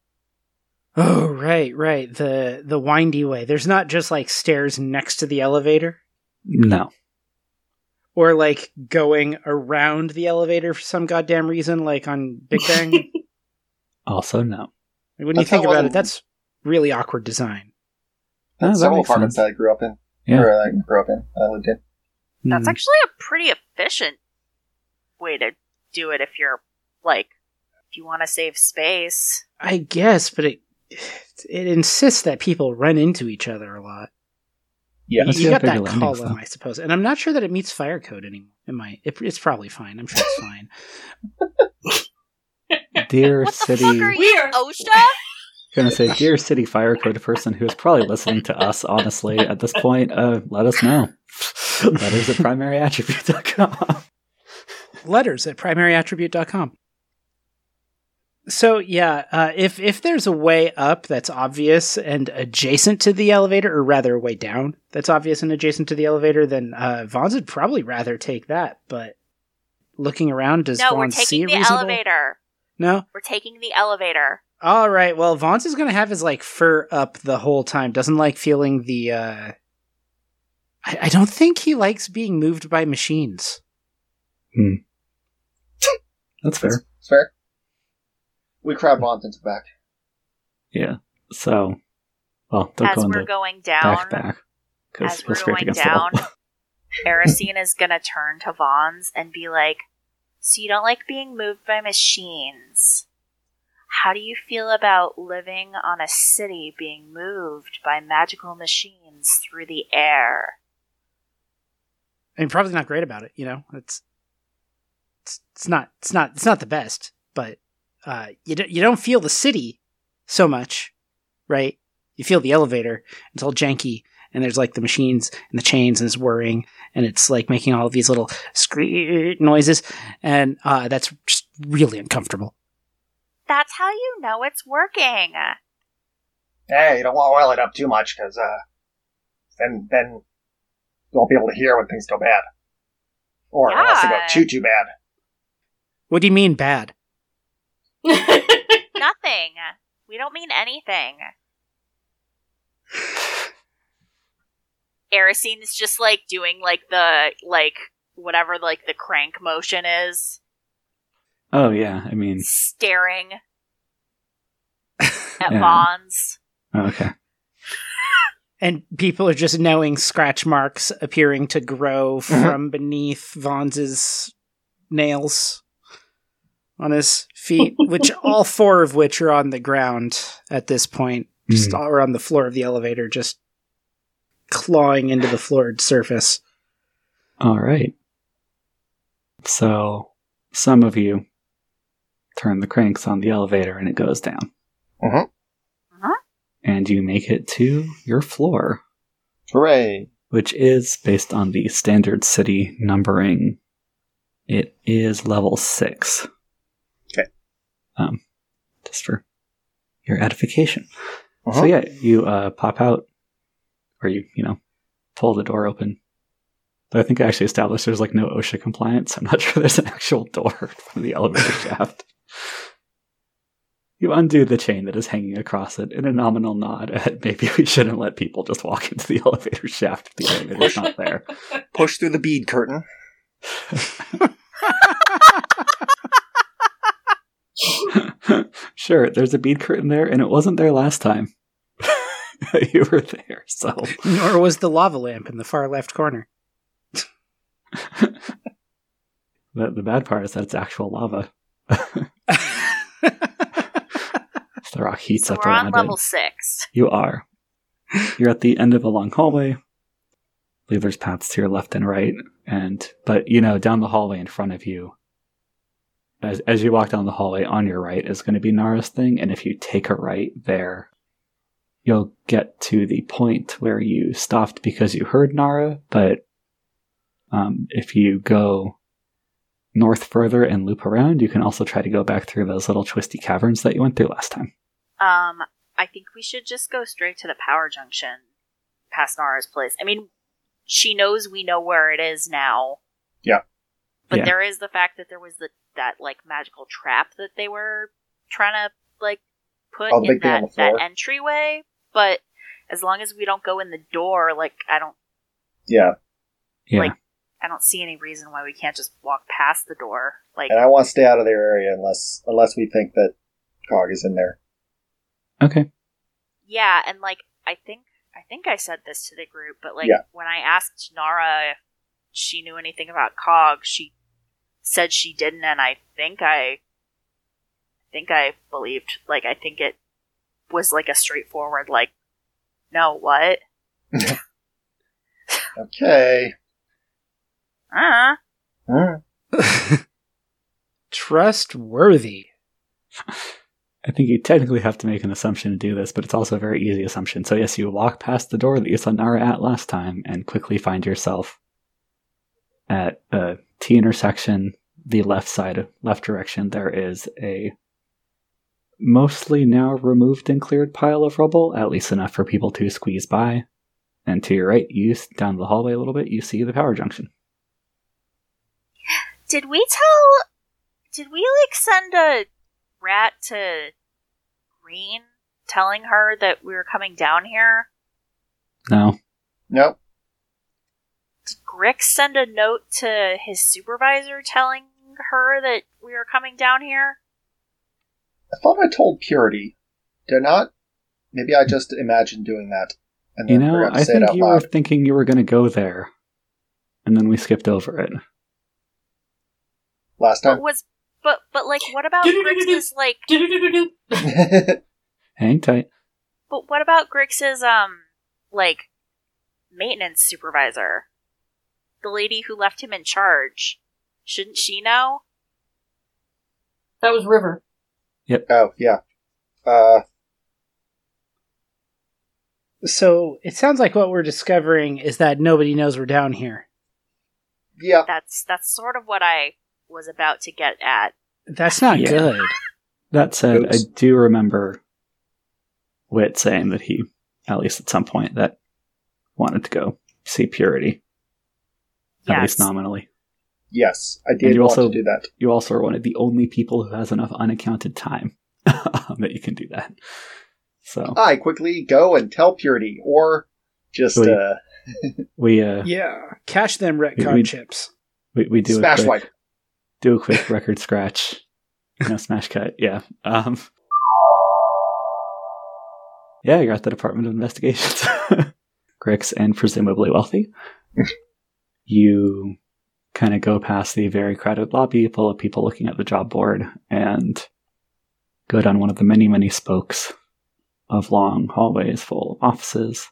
Oh, right, right. The the windy way. There's not just like stairs next to the elevator. No. or like going around the elevator for some goddamn reason, like on Big Bang. Also, no. when you think about it it, that's really awkward design. Oh, That's that several apartments sense. that I grew up in. Yeah. Or I grew up in. I lived in. That's Hmm. actually a pretty efficient way to do it if you're like, if you want to save space. I guess, but it it insists that people run into each other a lot. Yeah. Let's you got that column, though. I suppose, and I'm not sure that it meets fire code anymore. It might. It, it's probably fine. I'm sure it's fine. Dear What the City. fuck are you, Weird. OSHA? gonna say, dear City Fire Code person who is probably listening to us, honestly, at this point, uh, let us know. Letters at primaryattribute.com. Letters at primaryattribute.com. So yeah, uh, if if there's a way up that's obvious and adjacent to the elevator, or rather a way down that's obvious and adjacent to the elevator, then uh, Vons would probably rather take that. But looking around, does no, we're Vons see taking the reasonable? elevator. No. We're taking the elevator. All right. Well, Vons is gonna have his like fur up the whole time. Doesn't like feeling the. uh I, I don't think he likes being moved by machines. Hmm. that's fair. It's fair. We crowd Vons into back. Yeah. So, well, don't As go we're going down, back Because as he'll we're going down, the wall. Erisine is gonna turn to Vons and be like, So you don't like being moved by machines? How do you feel about living on a city being moved by magical machines through the air? I mean, probably not great about it. You know, it's it's, it's not it's not it's not the best, but uh, you don't you don't feel the city so much, right? You feel the elevator. It's all janky, and there's like the machines and the chains, and it's whirring, and it's like making all of these little screech noises, and uh, that's just really uncomfortable. That's how you know it's working. Hey, you don't want to oil it up too much, because uh, then then you won't be able to hear when things go bad, or unless they go too too bad. What do you mean bad? Nothing. We don't mean anything. Erisine is just like doing like the like whatever like the crank motion is, Oh yeah, I mean, staring at Yeah. Vons. Oh, okay. And people are just knowing scratch marks appearing to grow uh-huh. from beneath Vons's nails on his feet, which all four of which are on the ground at this point, just Hmm. or on the floor of the elevator, just clawing into the floored surface. All right. So some of you turn the cranks on the elevator and it goes down. Mhm. Uh-huh. And you make it to your floor, Hooray! which is based on the standard city numbering. It is level six. Um, just for your edification. So Uh-huh. yeah, you uh, pop out, or you you know pull the door open. But I think I actually established there's like no OSHA compliance. I'm not sure there's an actual door from the elevator shaft. You undo the chain that is hanging across it in a nominal nod at maybe we shouldn't let people just walk into the elevator shaft if the elevator's not there. Push through the bead curtain. sure, there's a bead curtain there, and it wasn't there last time. you were there, so Nor was the lava lamp in the far left corner. the, the bad part is that it's actual lava. The rock heats So up we're on level it. six. You are. You're at the end of a long hallway. I believe there's paths to your left and right, and but you know down the hallway in front of you. As as you walk down the hallway, on your right is going to be Nara's thing, and if you take a right there, you'll get to the point where you stopped because you heard Nara. But um, if you go north further and loop around, you can also try to go back through those little twisty caverns that you went through last time. Um, I think we should just go straight to the power junction, past Nara's place. I mean, she knows we know where it is now. Yeah. But Yeah. there is the fact that there was the that like magical trap that they were trying to like put Oh, the in big thing on that that entryway. But as long as we don't go in the door, like I don't Yeah, Yeah. Like- I don't see any reason why we can't just walk past the door. Like and I want to stay out of their area unless unless we think that Cog is in there. Okay. Yeah, and like I think I think I said this to the group, but like Yeah. when I asked Nara if she knew anything about Cog, she said she didn't, and I think I think I believed. Like I think it was like a straightforward like, no, what? Okay. Uh Hmm. Trustworthy. I think you technically have to make an assumption to do this, but it's also a very easy assumption. So yes, you walk past the door that you saw Nara at last time and quickly find yourself at a T intersection, the left side, left direction. There is a mostly now removed and cleared pile of rubble, at least enough for people to squeeze by. And to your right, you down the hallway a little bit, you see the power junction. Did we tell? Did we like send a rat to Green, telling her that we were coming down here? No, Nope. Did Grix send a note to his supervisor telling her that we were coming down here? I thought I told Purity. Did I not? Maybe I just imagined doing that. And you know, I think out you were thinking you were going to go there, and then we skipped over it. last But time. was but but like what about Grix's like Hang tight. but what about Grix's um like maintenance supervisor? The lady who left him in charge. Shouldn't she know? That was River. Yep. Oh, yeah. Uh, So it sounds like what we're discovering is that nobody knows we're down here. yeah. That's that's sort of what I was about to get at. That's not Yeah. good. That said, Oops. I do remember Wit saying that he, at least at some point, that wanted to go see Purity, at least nominally. Yes, I And did you want also- to do that. You also are one of the only people who has enough unaccounted time that you can do that. So I quickly go and tell Purity, or just Wait. uh, we, uh, Yeah. Cash them retcon We- we- chips. We we do Smash a quick, wipe. do a quick record scratch. No smash cut. Yeah. Um. Yeah, you're at the Department of Investigations. Grix and presumably wealthy. You kind of go past the very crowded lobby full of people looking at the job board and go down one of the many, many spokes of long hallways full of offices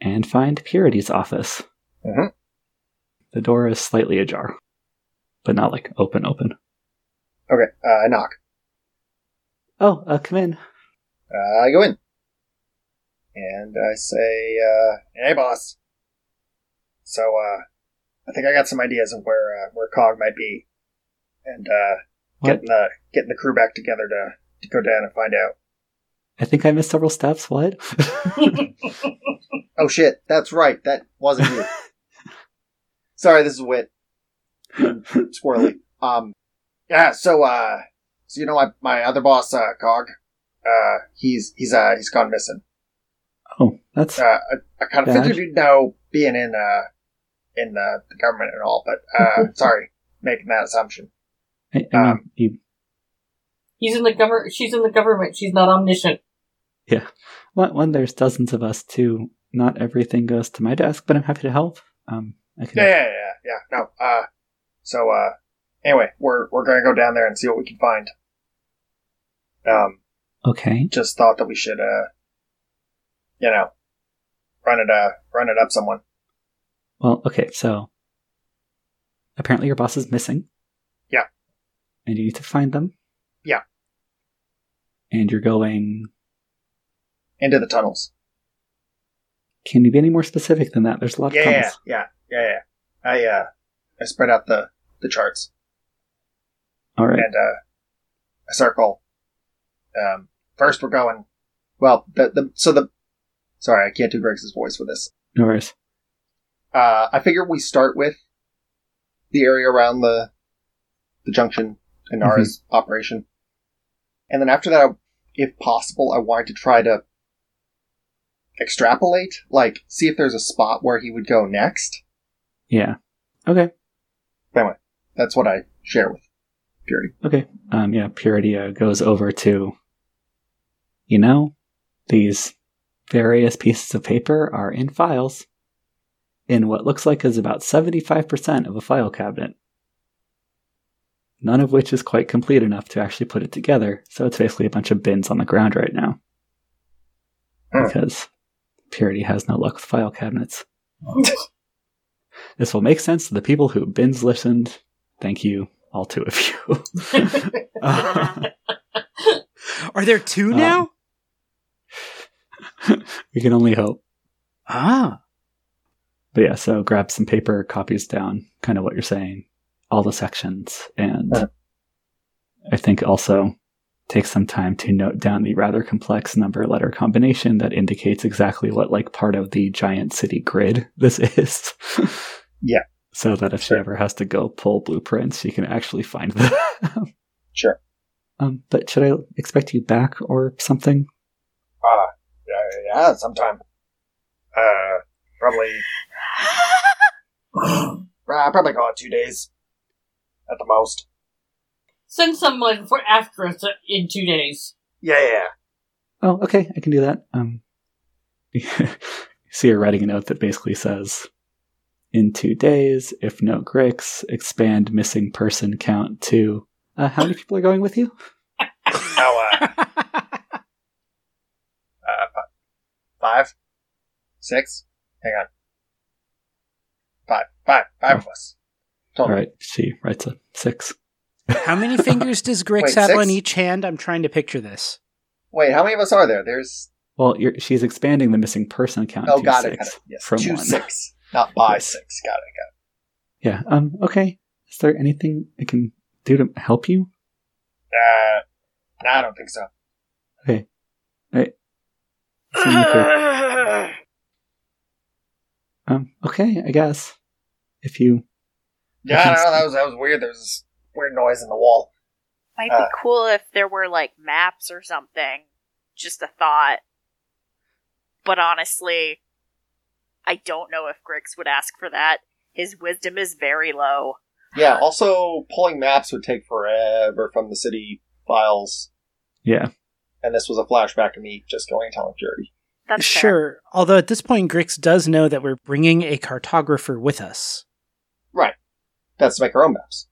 and find Purity's office. Mhm. The door is slightly ajar, but not like open, open. Okay, uh, I knock. Oh, uh, come in. Uh, I go in. And I say, uh, hey boss. So, uh, I think I got some ideas of where, uh, where Cog might be. And, uh, What? getting the, getting the crew back together to, to go down and find out. I think I missed several steps. What? Oh shit, that's right, that wasn't you. Sorry, this is Wit. Squirrely. Um, yeah, so, uh, so you know my, my other boss, uh, Cog? Uh, he's, he's, uh, he's gone missing. oh, that's uh, I, I kind of Bad. figured you'd know being in uh in the, the government and all, but uh sorry making that assumption. I, I mean, um, you He's in the government. She's in the government. She's not omniscient. One, when there's dozens of us. too, not everything goes to my desk, but I'm happy to help. Um, I can. Yeah, yeah, yeah, yeah. No, uh, so uh, anyway, we're we're gonna go down there and see what we can find. Um, Okay. just thought that we should uh, you know, run it uh run it up someone. Well, okay. So apparently your boss is missing. Yeah. And you need to find them. Yeah. And you're going. into the tunnels. Can you be any more specific than that? There's a lot Yeah, of yeah, tunnels. yeah, yeah, yeah. I uh, I spread out the the charts. All right. and uh, a circle. Um, first, we're going. Well, the the so the sorry, I can't do Greg's voice for this. No worries. Uh, I figure we start with the area around the the junction in Nara's operation, and then after that, if possible, I wanted to try to extrapolate, like see if there's a spot where he would go next. Yeah. Okay. Anyway, that's what I share with Purity. Okay. Um, yeah, Purity uh, goes over to, you know, these various pieces of paper are in files in what looks like is about 75% of a file cabinet. None of which is quite complete enough to actually put it together, so it's basically a bunch of bins on the ground right now. Hmm. Because Purity has no luck with file cabinets. this will make sense to the people who bins listened. Thank you, all two of you. Uh, Are there two Um, now? we can only hope. Ah. But yeah, so grab some paper, copies down kind of what you're saying, all the sections, and Uh. I think also take some time to note down the rather complex number letter combination that indicates exactly what like part of the giant city grid this is. Yeah. So that if she ever has to go pull blueprints, she can actually find them. Sure. um, but should I expect you back or something? Uh, yeah, yeah, sometime. Uh, probably, uh, probably call it two days. At the most. Send someone for after us in two days. Yeah, yeah, yeah. Oh, okay, I can do that. Um, you see her writing a note that basically says, "In two days, if no Grix, expand missing person count to." Uh, how many people are going with you? Now, uh, uh, five? Six? Hang on. Five. Five. Five of us. All Total. right, she writes a six. How many fingers does Grix Wait, have six? on each hand? I'm trying to picture this. Wait, how many of us are there? There's. Well, you're, she's expanding the missing person count Oh, to got it, got it. Yes. from two one. six. Not by Yes. six. Got it, got it. Yeah. Um. Okay. Is there anything I can do to help you? Uh, no, I don't think so. Okay. Right. Seem um. Okay. I guess if you Yeah, I don't know. That was, that was weird. There was this weird noise in the wall. Might Uh. be cool if there were like maps or something. Just a thought. But honestly, I don't know if Grix would ask for that. His wisdom is very low. Yeah, also, pulling maps would take forever from the city files, Yeah. and this was a flashback of me just going and telling Purity. That's fair. sure. Although at this point, Grix does know that we're bringing a cartographer with us. Right. That's to make our own maps.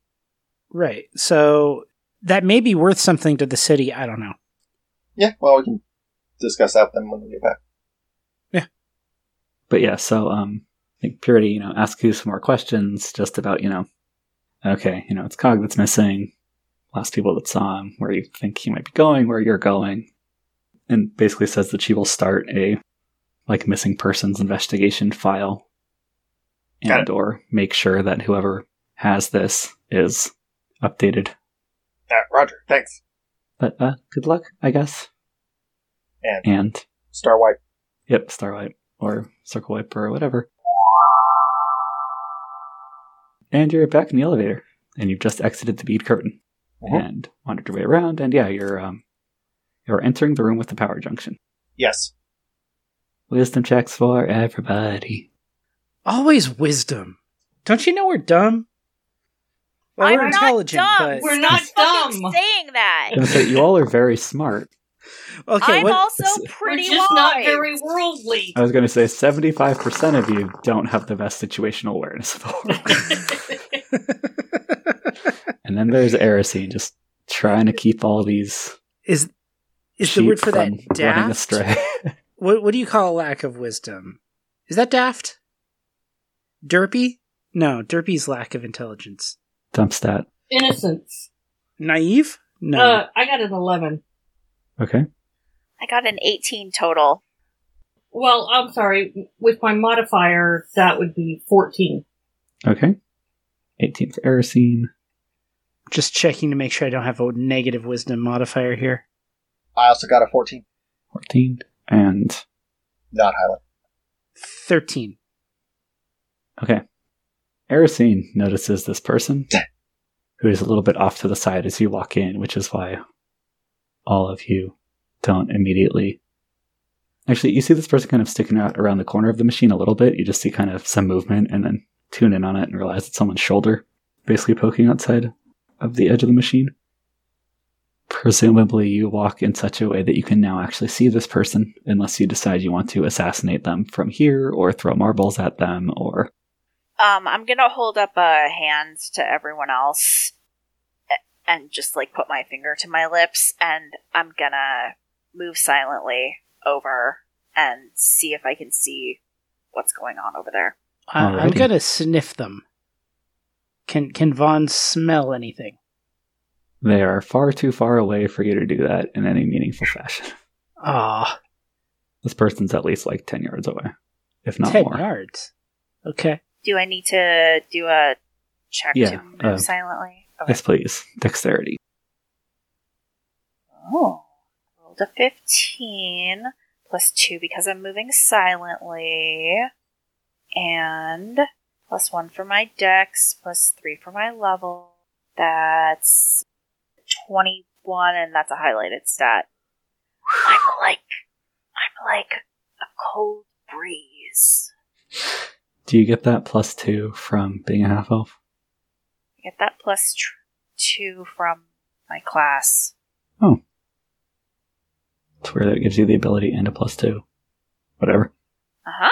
Right. So that may be worth something to the city. I don't know. Yeah, well, we can discuss that then when we get back. Yeah. But yeah, so um, I think Purity, you know, asks you some more questions just about, you know, okay, you know, it's Cog that's missing, last people that saw him, where you think he might be going, where you're going, and basically says that she will start a like missing persons investigation file, Got and or make sure that whoever has this is updated. Uh, Roger, thanks. But uh, good luck, I guess. And And Star White. Yep, Starlight or Circle Wipe or whatever. And you're back in the elevator, and you've just exited the bead curtain Mhm. and wandered your way around. And yeah, you're um, you're entering the room with the power junction. Yes. Wisdom checks for everybody. Always wisdom. Don't you know we're dumb? Well, I'm we're not intelligent, dumb. but We're not fucking dumb. saying that. I say, you all are very smart. okay. I'm what, also We're pretty We're just not very worldly. I was going to say 75% of you don't have the best situational awareness of the world. and then there's Erisine just trying to keep all these is is the word for that daft? astray. What what do you call a lack of wisdom? Is that daft? Derpy? No, derpy's lack of intelligence. Dump stat. Innocence. Naive? No. Uh, I got an 11. Okay. I got an 18 total. Well, I'm sorry. With my modifier, that would be 14. Okay. 18 for Erisine. Just checking to make sure I don't have a negative wisdom modifier here. I also got a 14. 14. And Not highlight. Thirteen. Okay. Erisine notices this person who is a little bit off to the side as you walk in, which is why all of you don't immediately. Actually, you see this person kind of sticking out around the corner of the machine a little bit. You just see kind of some movement and then tune in on it and realize it's someone's shoulder basically poking outside of the edge of the machine. Presumably, you walk in such a way that you can now actually see this person, unless you decide you want to assassinate them from here or throw marbles at them or Um, I'm gonna hold up a hand to everyone else and just like put my finger to my lips, and I'm gonna move silently over and see if I can see what's going on over there. I, I'm gonna sniff them. Can can Vons smell anything? They are far too far away for you to do that in any meaningful fashion. Ah, This person's at least like 10 yards away, if not ten more. yards. Okay. Do I need to do a check Yeah, to move uh, silently? Okay. Yes, please. Dexterity. Oh, rolled a 15 plus 2 because I'm moving silently. And plus 1 for my dex, plus 3 for my level. That's 21, and that's a highlighted stat. I'm like, I'm like a cold breeze. Do you get that plus two from being a half elf? I get that plus tr- 2 from my class. Oh. It's where that gives you the ability and a plus two. Whatever. Uh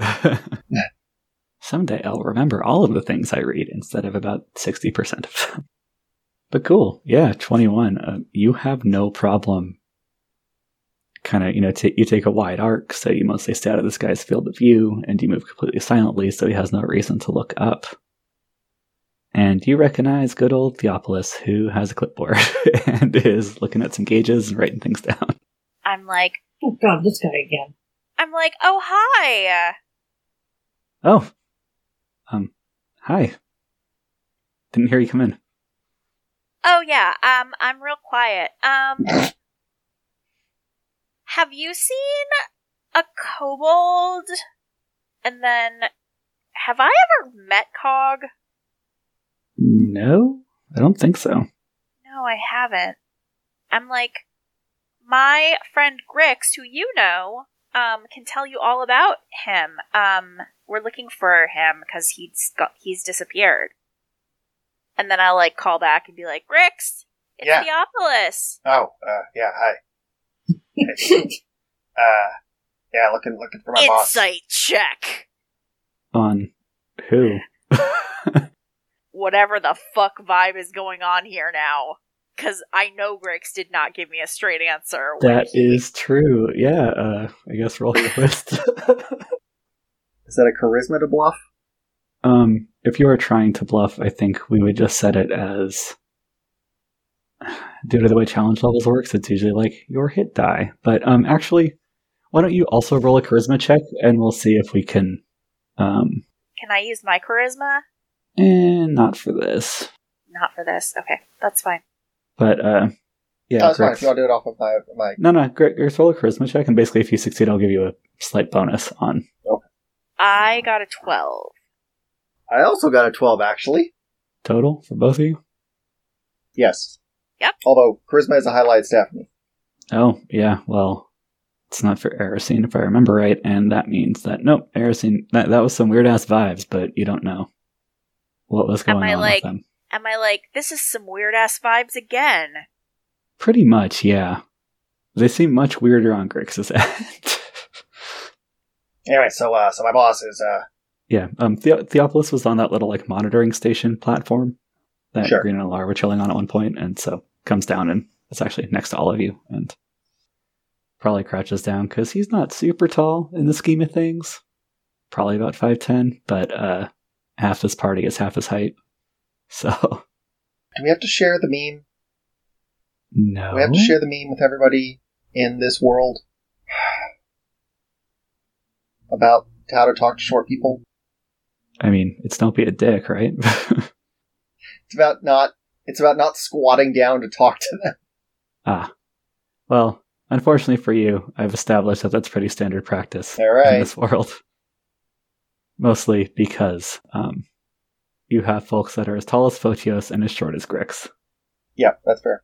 huh. Someday I'll remember all of the things I read instead of about 60% of them. But cool. Yeah, 21. Uh, you have no problem. Kind of, you know, t- you take a wide arc, so you mostly stay out of this guy's field of view, and you move completely silently, so he has no reason to look up. And you recognize good old Theopolis, who has a clipboard and is looking at some gauges and writing things down. I'm like, Oh god, this guy again. I'm like, oh, hi. Oh, um, hi. Didn't hear you come in. Oh yeah, um, I'm real quiet. Um, have you seen a kobold? And then, have I ever met Cog? No, I don't think so. No, I haven't. I'm like, my friend Grix, who you know, um, can tell you all about him. Um, we're looking for him because he's got he's disappeared. And then I'll like call back and be like, Grix, it's Yeah. Theopolis. Oh, uh, yeah, hi. uh, yeah, looking looking for my boss. Insight check. On who? Whatever the fuck vibe is going on here now. Because I know Grix did not give me a straight answer. when that he- is true. Yeah, uh, I guess roll your list. Is that a charisma to bluff? um, if you are trying to bluff, I think we would just set it as due to the way challenge levels works. It's usually like your hit die. But um, actually, why don't you also roll a charisma check, and we'll see if we can. Um, Can I use my charisma? and not for this, Not for this. Okay, that's fine. but uh, yeah. oh, it's fine. Grix- If you want to do it off of my my. No, no, Greg, Greg, roll a charisma check, and basically, if you succeed, I'll give you a slight bonus on Okay. I got a 12. I also got a twelve, actually. total for both of you. Yes. Yep. Although charisma is a highlight Stephanie. Oh, yeah, well, it's not for Erisine, if I remember right, and that means that, nope, Erisine, that, that was some weird ass vibes, but you don't know what was Am going I on like- with them. Am I like, this is some weird ass vibes again? Pretty much, yeah. They seem much weirder on Grix's end. Anyway, so uh, so my boss is uh, yeah, um, the- Theopolis was on that little, like, monitoring station platform that Sure. Green and Lar were chilling on at one point, and so comes down and it's actually next to all of you, and probably crouches down because he's not super tall in the scheme of things. Probably about 5'10, but uh, half his party is half his height. So, do we have to share the meme? no. Do we have to share the meme with everybody in this world about how to talk to short people? I mean, it's don't be a dick, right? It's about not. It's about not squatting down to talk to them. ah. Well, unfortunately for you, I've established that that's pretty standard practice in this world. Mostly because um, you have folks that are as tall as Photios and as short as Grix. Yeah, that's fair.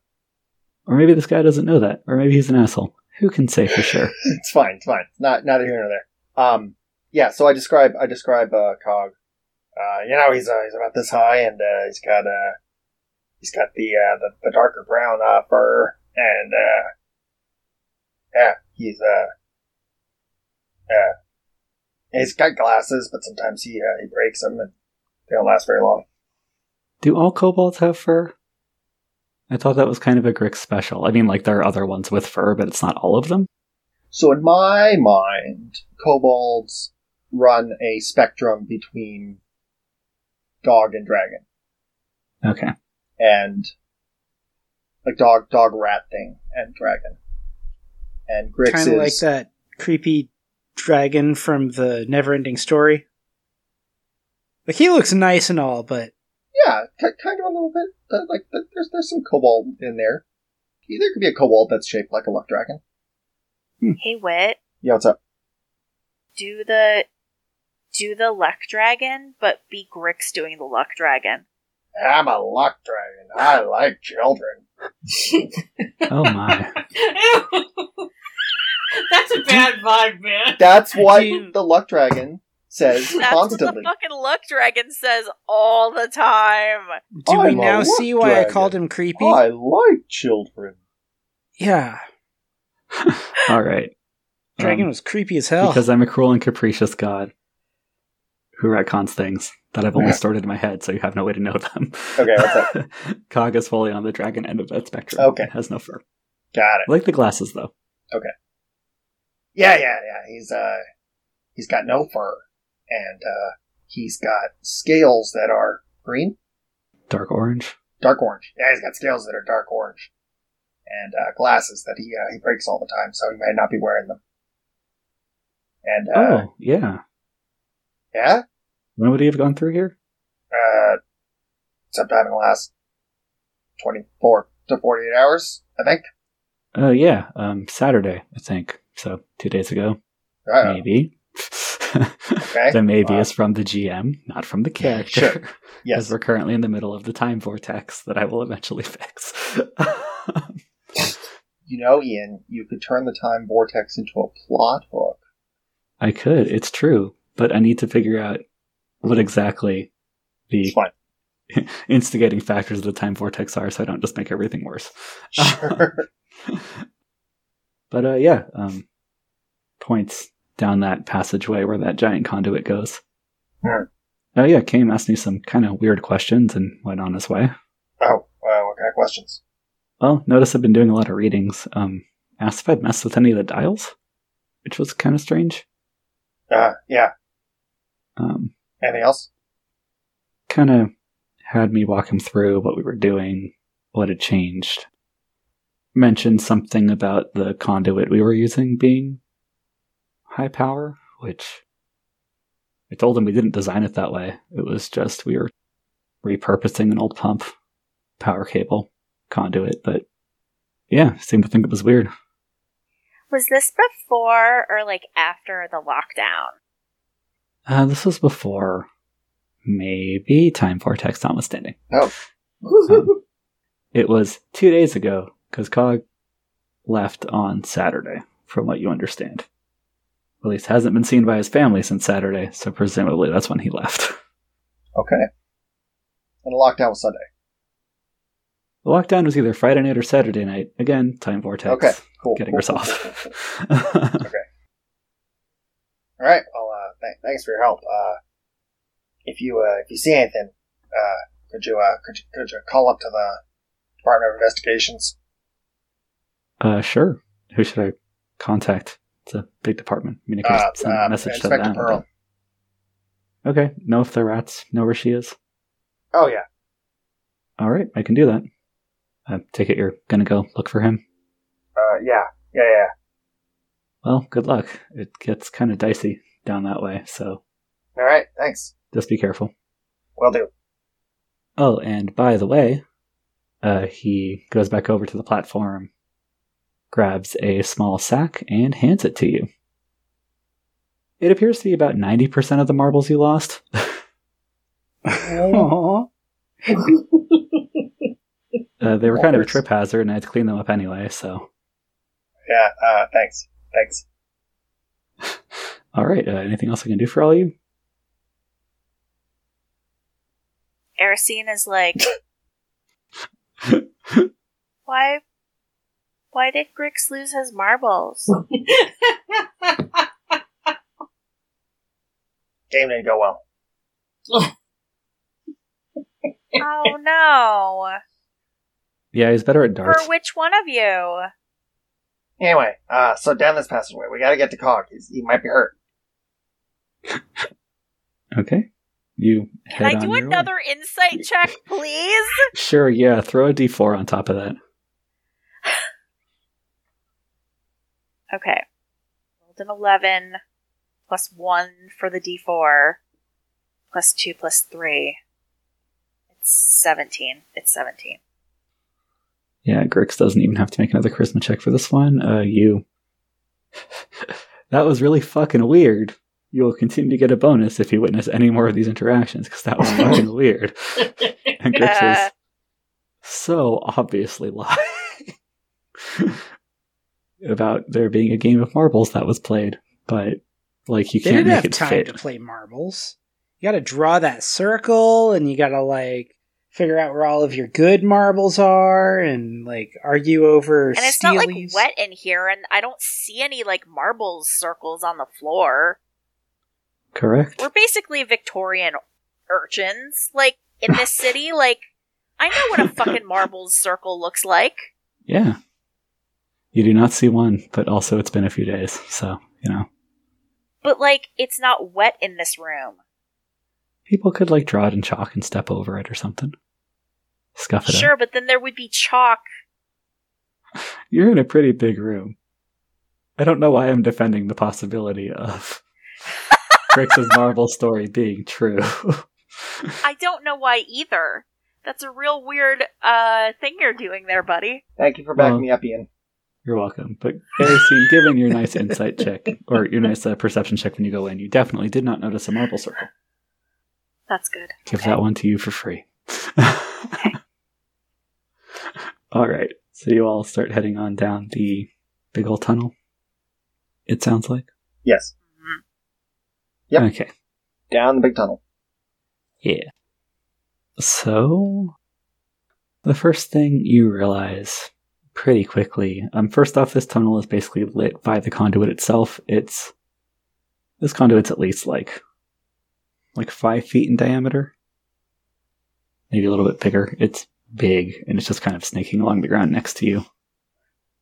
Or maybe this guy doesn't know that. Or maybe he's an asshole. Who can say for sure? it's fine. It's fine. Not neither here nor there. Um, yeah. So I describe I describe uh, Cog. Uh, you know, he's uh, he's about this high, and uh, he's got uh, he's got the uh, the, the darker brown uh, fur, and uh, yeah, he's uh, uh, he's got glasses, but sometimes he uh, he breaks them, and they don't last very long. Do all kobolds have fur? I thought that was kind of a Grix special. I mean, like, there are other ones with fur, but it's not all of them. So in my mind, kobolds run a spectrum between dog and dragon. Okay. And like dog dog rat thing and dragon. And Grix Kind of like that creepy dragon from the Neverending Story. Like he looks nice and all, but yeah, ki- kind of a little bit uh, like th- there's there's some kobold in there. There could be a kobold that's shaped like a luck dragon. Hey, Wit, Yeah, what's up? do the do the luck dragon, but be Grix doing the luck dragon. I'm a luck dragon. I like children. Oh my. That's a bad vibe, man. That's what the luck dragon says That's what the constantly. fucking luck dragon says all the time. do we I'm a now see why I called him creepy? I like children. Yeah, all right. dragon Um, was creepy as hell. Because I'm a cruel and capricious god who retcons things that I've only stored in my head, so you have no way to know them. Okay, what's up? Cog is fully on the dragon end of that spectrum. Okay. Has no fur. Got it. I like the glasses, though. Okay. Yeah, yeah, yeah. He's uh, he's got no fur, and uh, he's got scales that are green, Dark orange. dark orange. Yeah, he's got scales that are dark orange, and uh, glasses that he uh, he breaks all the time, so he may not be wearing them. And uh, oh, yeah. yeah, When would he have gone through here? uh, sometime in the last twenty four to forty eight hours, I think. Uh, yeah. Um, Saturday, I think. So, two days ago. Uh, Maybe. Okay. the maybe Wow. is from the GM, not from the character. Sure. Yes. As we're currently in the middle of the time vortex that I will eventually fix. You know, Ian, you could turn the time vortex into a plot hook. I could. It's true. but I need to figure out what exactly the instigating factors of the time vortex are, so I don't just make everything worse. Sure. But uh, yeah, um, points down that passageway where that giant conduit goes. Oh yeah, Kame asked me some kind of weird questions and went on his way. oh, uh, what kind of questions? Well, notice I've been doing a lot of readings. Um, asked if I'd messed with any of the dials, which was kind of strange. Uh, yeah. Um, Anything else? kind of had me walk him through what we were doing, what had changed. Mentioned something about the conduit we were using being high power, which I told him we didn't design it that way. It was just we were repurposing an old pump power cable conduit, but yeah, seemed to think it was weird. Was this before or like after the lockdown? Uh, this was before maybe time vortex notwithstanding. Oh, Um, it was two days ago because Cog left on Saturday, from what you understand. At least hasn't been seen by his family since Saturday, so presumably that's when he left. okay. And the lockdown was Sunday. The lockdown was either Friday night or Saturday night. Again, time vortex. Okay, cool. Getting cool, us cool, cool, cool. All right. Uh, th- thanks for your help. Uh, if you uh, if you see anything, uh, could you uh, could you, could you call up to the Department of Investigations? uh, sure. Who should I contact? It's a big department. I mean, Uh, send uh, a message to them. Pearl. but- Okay, know if the rats know where she is. Oh yeah. All right, I can do that. I take it you're gonna go look for him. Uh, yeah. Yeah. Yeah. Well, good luck. It gets kind of dicey down that way, so All right. Thanks. just be careful. Will do. Oh, and by the way, uh, he goes back over to the platform, grabs a small sack, and hands it to you. It appears to be about 90% of the marbles you lost. Aw. Uh, they were kind of a trip hazard, and I had to clean them up anyway, so. Yeah. Uh, thanks. Thanks. Alright, uh, anything else I can do for all of you? Erisine is like, why? Why did Grix lose his marbles? Game didn't go well. oh no! Yeah, he's better at darts. For which one of you? Anyway, uh, so down this passageway, we gotta get to Cog. He's, he might be hurt. Okay. You Can I do your way. another insight check, please? Sure, yeah, throw a d4 on top of that. Okay. Rolled an 11, plus 1 for the d4, plus 2 plus 3. It's 17. It's 17. Yeah, Grix doesn't even have to make another charisma check for this one. Uh, you. that was really fucking weird. You will continue to get a bonus if you witness any more of these interactions, because that was fucking weird. And Grix Uh. is so obviously lying about there being a game of marbles that was played, but like you They can't didn't make have it time fit. to play marbles. You got to draw that circle, and you got to like figure out where all of your good marbles are, and like argue over. And it's not like wet in here, and I don't see any like marbles circles on the floor. Correct. We're basically Victorian urchins, like in this city. Like I know what a fucking marbles circle looks like. Yeah. You do not see one, but also it's been a few days, so, you know. But like it's not wet in this room. People could like draw it in chalk and step over it or something. Scuff it Sure, up. but then there would be chalk. You're in a pretty big room. I don't know why I'm defending the possibility of Grix's Marvel story being true. I don't know why either. That's a real weird uh thing you're doing there, buddy. Thank you for backing Well- me up, Ian. You're welcome. But Erisine, given your nice insight check, or your nice uh, perception check when you go in, you definitely did not notice a marble circle. That's good. Give Okay. that one to you for free. okay. all right. So you all start heading on down the big old tunnel. It sounds like. Yes. Yep. Okay. Down the big tunnel. Yeah. So, the first thing you realize pretty quickly, um, first off, this tunnel is basically lit by the conduit itself. It's this conduit's at least like like five feet in diameter, maybe a little bit bigger. It's big, and it's just kind of snaking along the ground next to you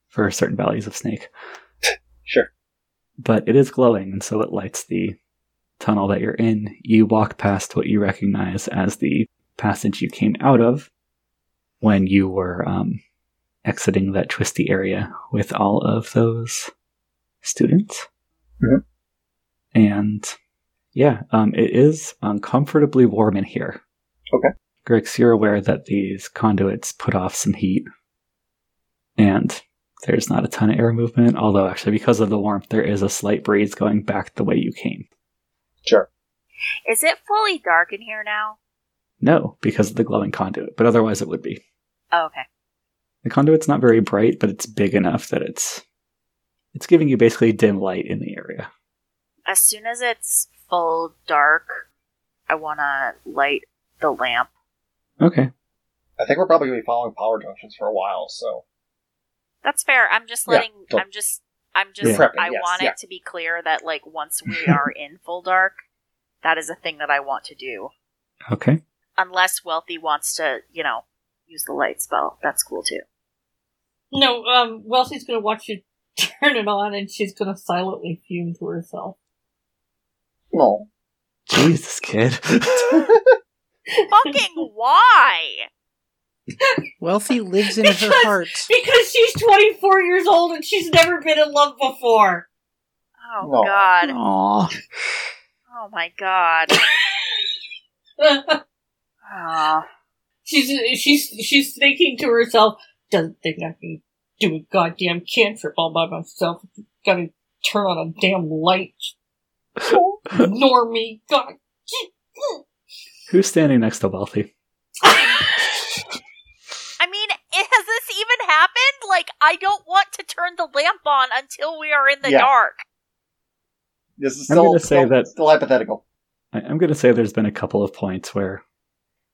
for certain values of snake. Sure. But it is glowing, and so it lights the tunnel that you're in. You walk past what you recognize as the passage you came out of when you were um, exiting that twisty area with all of those students. Mhm. And yeah, um, it is uncomfortably warm in here. Okay. Grix, you're aware that these conduits put off some heat. And there's not a ton of air movement, although actually because of the warmth, there is a slight breeze going back the way you came. Sure. Is it fully dark in here now? No, because of the glowing conduit, but otherwise it would be. Oh, okay. The conduit's not very bright, but it's big enough that it's it's giving you basically dim light in the area. As soon as it's full dark, I want to light the lamp. Okay. I think we're probably going to be following power junctions for a while, so. That's fair. I'm just Yeah, letting. don't- I'm just. I'm just. Yeah. Prepping, I yes, want yeah. it to be clear that like once we are in full dark, that is a thing that I want to do. Okay. Unless Wealthy wants to, you know, use the light spell. That's cool too. No, um, Wealthy's gonna watch you turn it on and she's gonna silently fume to herself. No. Jesus, kid. Fucking why? Wealthy lives in her heart. Because she's 24 years old and she's never been in love before. Oh No. god. Aw. Oh my god. Ah. she's, she's, she's thinking to herself, doesn't think I can do a goddamn cantrip all by myself. Gotta turn on a damn light. Ignore me. God. Who's standing next to Wealthy? I don't want to turn the lamp on until we are in the Yeah. dark. This is I'm still, gonna say still, that- still hypothetical. I- I'm going to say there's been a couple of points where,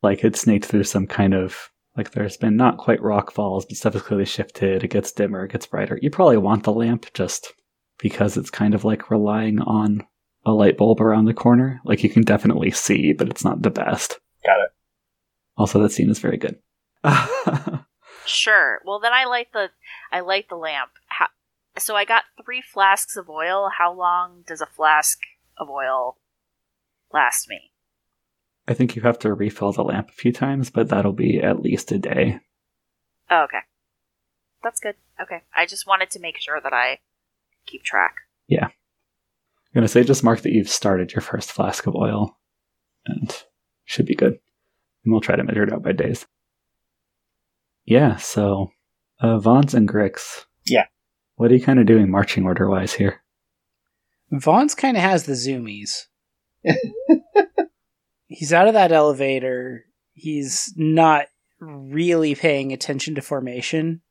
like, it snaked through some kind of. Like, there's been not quite rock falls, but stuff has clearly shifted. It gets dimmer, it gets brighter. You probably want the lamp just because it's kind of like relying on a light bulb around the corner. Like, you can definitely see, but it's not the best. Got it. Also, that scene is very good. Sure. Well, then I light the I light the lamp. How, so I got three flasks of oil. How long does a flask of oil last me? I think you have to refill the lamp a few times, but that'll be at least a day. Oh, okay. That's good. Okay. I just wanted to make sure that I keep track. Yeah. I'm going to say just mark that you've started your first flask of oil, and should be good. And we'll try to measure it out by days. Yeah, so uh, Vons and Grix. Yeah. What are you kind of doing marching order wise here? Vons kind of has the zoomies. He's out of that elevator. He's not really paying attention to formation.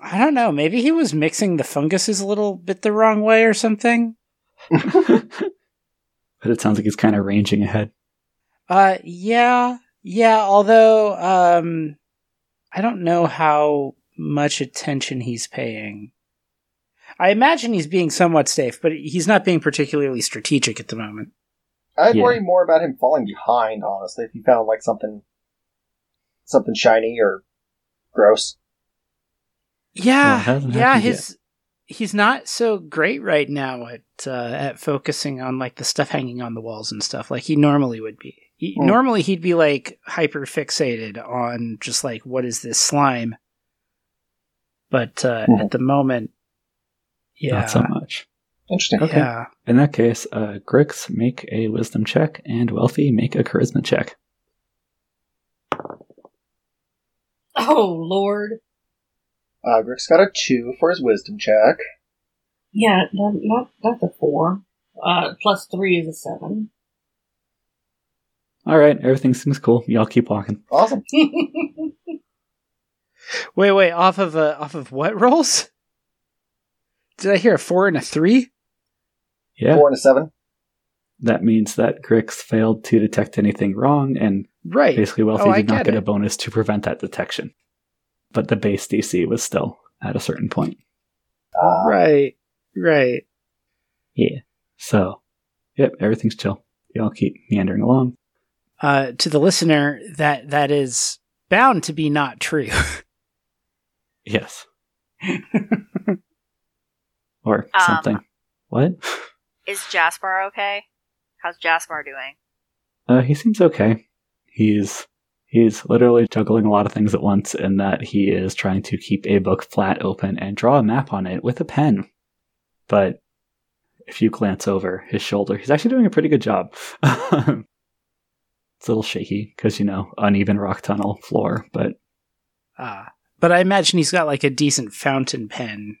I don't know. Maybe he was mixing the funguses a little bit the wrong way or something. but it sounds like he's kind of ranging ahead. Uh, yeah, yeah. Although, um, I don't know how much attention he's paying. I imagine he's being somewhat safe, but he's not being particularly strategic at the moment. I'd Yeah. worry more about him falling behind, honestly, if he found like something something shiny or gross. Yeah, hasn't yeah. happened His he's not so great right now at uh, at focusing on like the stuff hanging on the walls and stuff like he normally would be. He, Hmm. Normally, he'd be like hyper fixated on just like what is this slime. But uh, Mhm. at the moment, yeah, Not so much. Interesting. Okay. yeah. In that case, uh, Grix, make a wisdom check, and Wealthy, make a charisma check. Oh, Lord. Uh, Grix's got a two for his wisdom check. Yeah, not, not, that's a four. Uh, plus three is a seven. All right, everything seems cool. Y'all keep walking. Awesome. Wait, wait. Off of uh, off of what rolls? Did I hear a four and a three? Yeah. Four and a seven. that means that Grix failed to detect anything wrong, and Right. basically Wealthy Oh, I did not get get a bonus to prevent that detection. But the base DC was still at a certain point. Uh, Right. Right. Yeah. So, yep, everything's chill. Y'all keep meandering along. Uh, to the listener, that that is bound to be not true. Yes. or Um, something. What? Is Jaspar okay? How's Jaspar doing? Uh, he seems okay. He's he's literally juggling a lot of things at once, in that he is trying to keep a book flat open and draw a map on it with a pen. But if you glance over his shoulder, he's actually doing a pretty good job. it's a little shaky because you know uneven rock tunnel floor, but Ah, but I imagine he's got like a decent fountain pen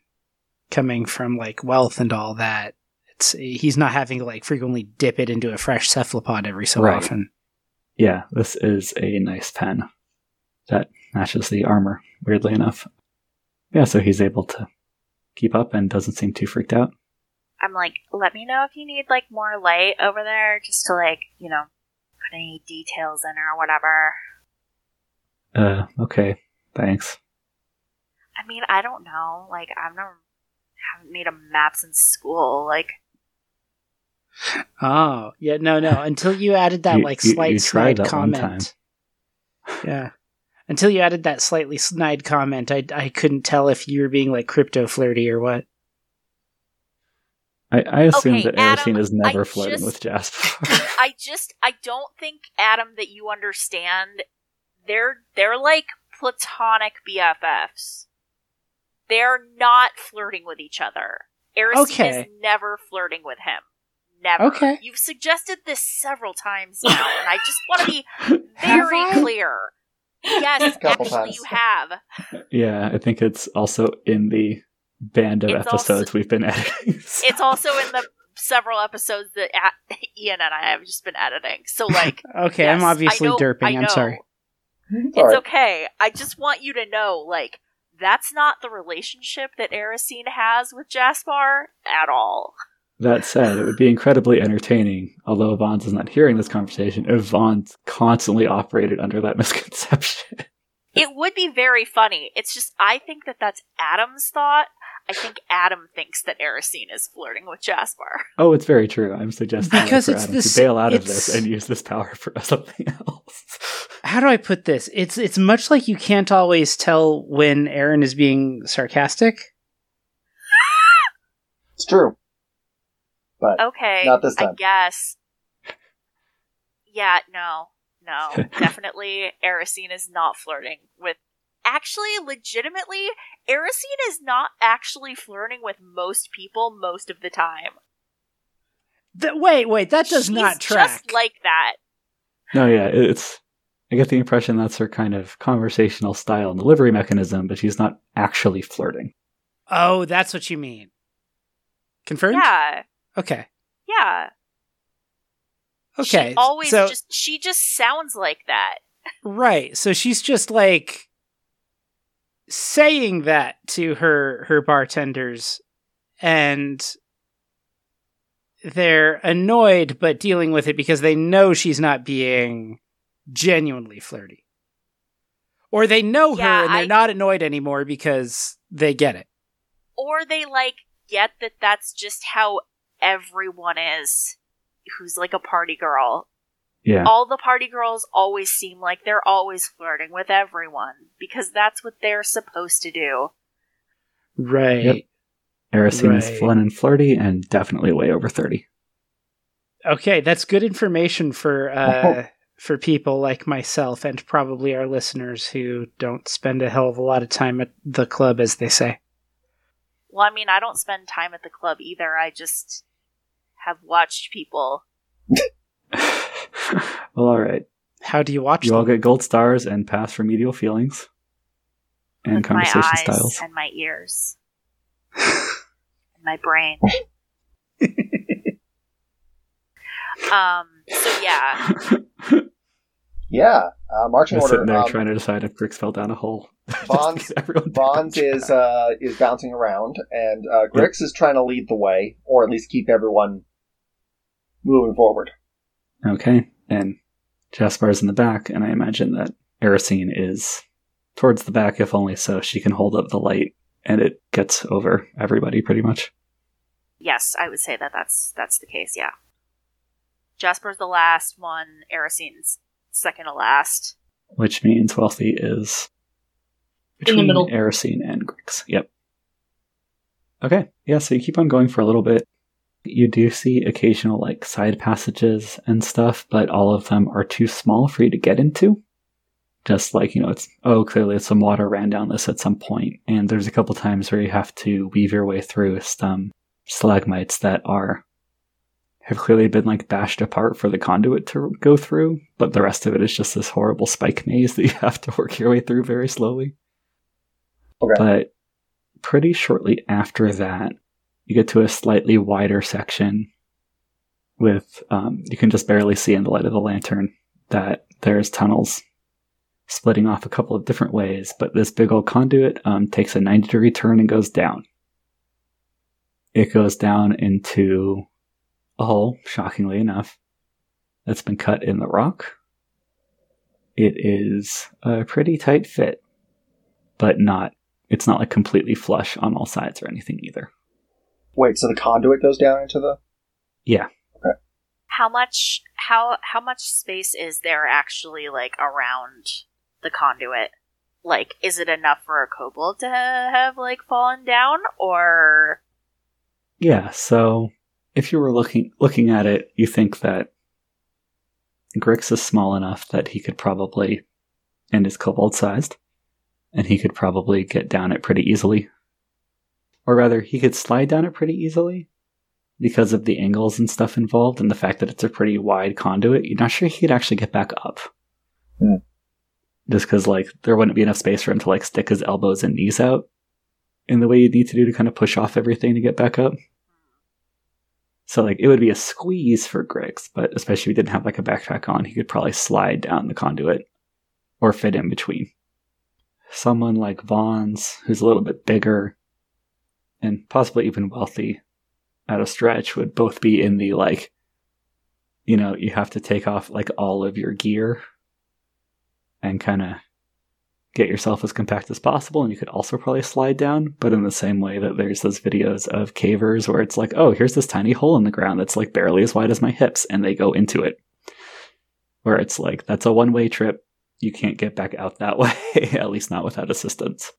coming from like wealth and all that. It's he's not having to like frequently dip it into a fresh cephalopod every so Right. often. yeah, this is a nice pen that matches the armor. Weirdly enough, yeah. So he's able to keep up and doesn't seem too freaked out. I'm like, let me know if you need like more light over there, just to like, you know, put any details in or whatever. Uh, okay, thanks. I mean, I don't know. Like, I've never haven't made a map since school. Like, Oh, yeah, no, no. Until you added that You- like slight you tried snide that one comment. Yeah. Until you added that slightly snide comment, I I couldn't tell if you were being like crypto flirty or what. I, I assume Okay, that Adam, Erisine is never I flirting just- with Jaspar. I just, I don't think Adam that you understand. They're they're like platonic BFFs. They're not flirting with each other. Erisine Okay. is never flirting with him. Never. Okay. You've suggested this several times now, and I just want to be very clear. Yes, actually, times. you have. yeah, I think it's also in the band of It's also- episodes we've been editing. It's also in the several episodes that a- Ian and I have just been editing. So, like, Okay, yes, I'm obviously know- derping. I I'm sorry. It's Alright. okay. I just want you to know, like, that's not the relationship that Erisine has with Jaspar at all. that said, it would be incredibly entertaining, although Vons is not hearing this conversation, if Vons constantly operated under that misconception. It would be very funny. It's just, I think that that's Adam's thought. I think Adam thinks that Erisine is flirting with Jaspar. oh, it's very true. I'm suggesting Because for it's Adam this- to bail out of this and use this power for something else. How do I put this? It's it's much like you can't always tell when Erin is being sarcastic. It's true. But Okay. Not this time. I time. guess. Yeah, no. No. Definitely Erisine is not flirting with actually legitimately Erisine is not actually flirting with most people most of the time. Th- wait, wait, that does She's not track. Just like that. no, yeah, it's. I get the impression that's her kind of conversational style and delivery mechanism, but she's not actually flirting. oh, that's what you mean. Confirmed? Yeah. Okay. Yeah. Okay. She always so, just she just sounds like that. right. So she's just like saying that to her her bartenders and they're annoyed but dealing with it because they know she's not being genuinely flirty. Or they know Yeah, her and they're I- not annoyed anymore because they get it. Or they like get that that's just how everyone is who's like a party girl. Yeah. All the party girls always seem like they're always flirting with everyone because that's what they're supposed to do. Right. Yep. Erisine Right. is fun and flirty and definitely way over 30. Okay, that's good information for uh, for people like myself and probably our listeners who don't spend a hell of a lot of time at the club, as they say. Well, I mean, I don't spend time at the club either. I just have watched people. well, all right. How do you watch You all them? get gold stars and pass remedial feelings and with my conversation eyes styles. and my ears and my brain. um. So yeah, yeah, uh, marching Just order. sitting there um, trying to decide if Grix fell down a hole. Vons- get everyone to Vons is uh, is bouncing around, and uh, Grix is trying to lead the way, or at least keep everyone moving forward. Okay, and Jaspar's in the back, and I imagine that Erisine is towards the back, if only so she can hold up the light and it gets over everybody pretty much. Yes, I would say that that's that's the case. Yeah. Jaspar's the last one. Erisine's second to last. Which means Wealthy is In the between middle. Erisine and Grix. Yep. Okay, yeah, so you keep on going for a little bit. You do see occasional like side passages and stuff, but all of them are too small for you to get into. Just like, you know, it's oh, clearly some water ran down this at some point, and there's a couple times where you have to weave your way through some stalagmites that are have clearly been like bashed apart for the conduit to go through, but the rest of it is just this horrible spike maze that you have to work your way through very slowly. Okay. But pretty shortly after that, you get to a slightly wider section with, um, you can just barely see in the light of the lantern that there's tunnels splitting off a couple of different ways, but this big old conduit um, takes a 90 degree turn and goes down. It goes down into a hole, shockingly enough, that's been cut in the rock. It is a pretty tight fit, but not, it's not like completely flush on all sides or anything either. Wait, so the conduit goes down into the. Yeah. Okay. How much how how much space is there actually like around the conduit? Like, is it enough for a kobold to have like fallen down, or Yeah, so if you were looking looking at it, you think that Grix is small enough that he could probably and is kobold sized, and he could probably get down it pretty easily. Or rather, he could slide down it pretty easily because of the angles and stuff involved and the fact that it's a pretty wide conduit. You're not sure he could actually get back up. Hmm. Just because, like, there wouldn't be enough space for him to, like, stick his elbows and knees out in the way you'd need to do to kind of push off everything to get back up. So like it would be a squeeze for Grix, but especially if he didn't have like a backpack on, he could probably slide down the conduit or fit in between. Someone like Vons, who's a little bit bigger and possibly even wealthy at a stretch, would both be in the like, you know, you have to take off like all of your gear and kind of get yourself as compact as possible and you could also probably slide down but in the same way that there's those videos of cavers where it's like oh here's this tiny hole in the ground that's like barely as wide as my hips and they go into it where it's like that's a one way trip you can't get back out that way at least not without assistance.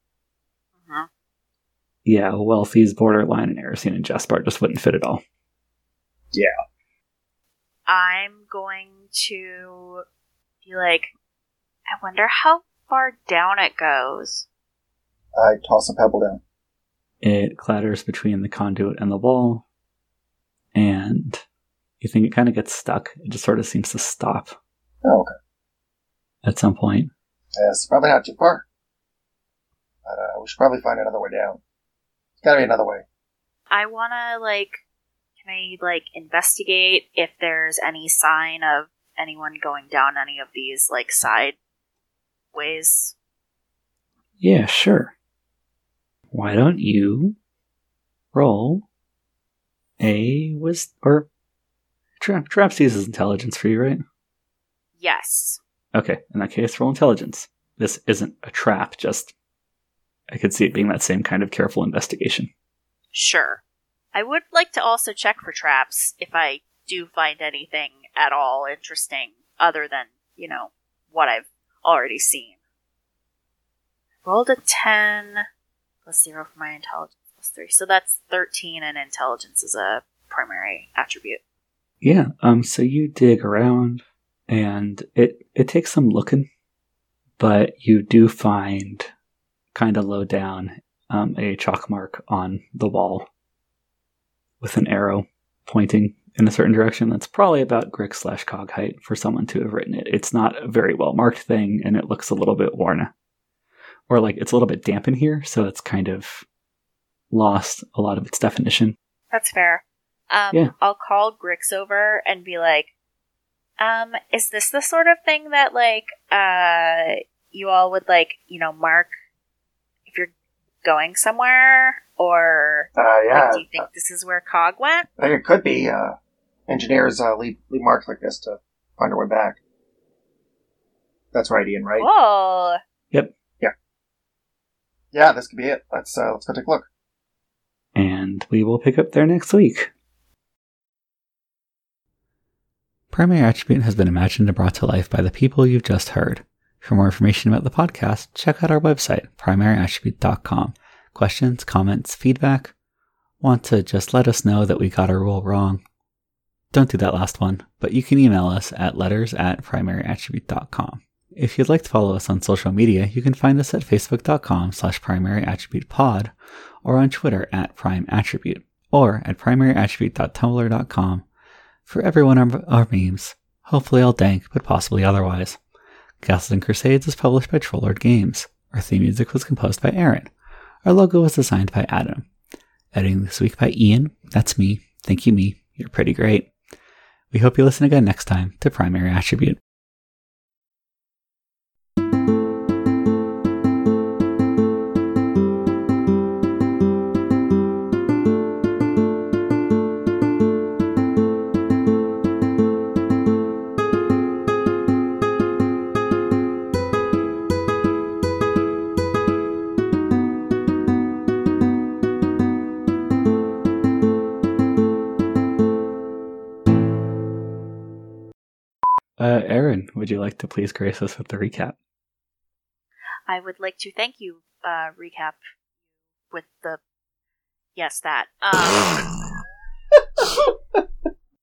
Yeah wealthy's borderline and Erisine and Jaspar just wouldn't fit at all Yeah. I'm going to be like, I wonder how far down it goes. I toss a pebble down. it clatters between the conduit and the wall and you think it kind of gets stuck it just sort of seems to stop Oh, okay. at some point Yeah, it's probably not too far. But uh, we should probably find another way down. There's gotta be another way. I want to like, can I like investigate if there's any sign of anyone going down any of these like side ways? Yeah, sure. Why don't you roll a wis or trap traps uses intelligence for you, right? Yes. Okay, in that case, roll intelligence. This isn't a trap, just I could see it being that same kind of careful investigation. Sure. I would like to also check for traps if I do find anything at all interesting other than, you know, what I've already seen. Rolled a 10 plus 0 for my intelligence plus 3. So that's 13 and intelligence is a primary attribute. Yeah, um so you dig around and it it takes some looking, but you do find kind of low down um, a chalk mark on the wall with an arrow pointing in a certain direction that's probably about Grix slash cog height for someone to have written it. It's not a very well marked thing and it looks a little bit worn. Or like it's a little bit damp in here, so it's kind of lost a lot of its definition. That's fair. Um, Yeah. I'll call Grix over and be like, um, is this the sort of thing that, like, uh, you all would, like, you know, mark going somewhere? Or Uh, like, do you think this is where Cog went? I think it could be. Uh, engineers uh, leave leave marks like this to find our way back. That's right, Ian. Right? Whoa. Yep. Yeah, Yeah, this could be it. Let's uh, let's go take a look. and we will pick up there next week. Primary Attribute has been imagined and brought to life by the people you've just heard. For more information about the podcast, check out our website, primaryattribute.com. Questions, comments, feedback? Want to just let us know that we got our rule wrong? Don't do that last one, but you can email us at letters at primaryattribute.com. If you'd like to follow us on social media, you can find us at facebook.com slash primaryattributepod or on Twitter at primeattribute or at primaryattribute.tumblr.com for every one of our memes, hopefully all dank, but possibly otherwise. Castles and Crusades is published by Troll Lord Games. Our theme music was composed by Erin. Our logo was designed by Adam. Editing this week by Ian. That's me. Thank you, me. You're pretty great. We hope you listen again next time to Primary Attribute. Would you like to please grace us with the recap? I would like to thank you, uh, recap with the. Yes, that. Um,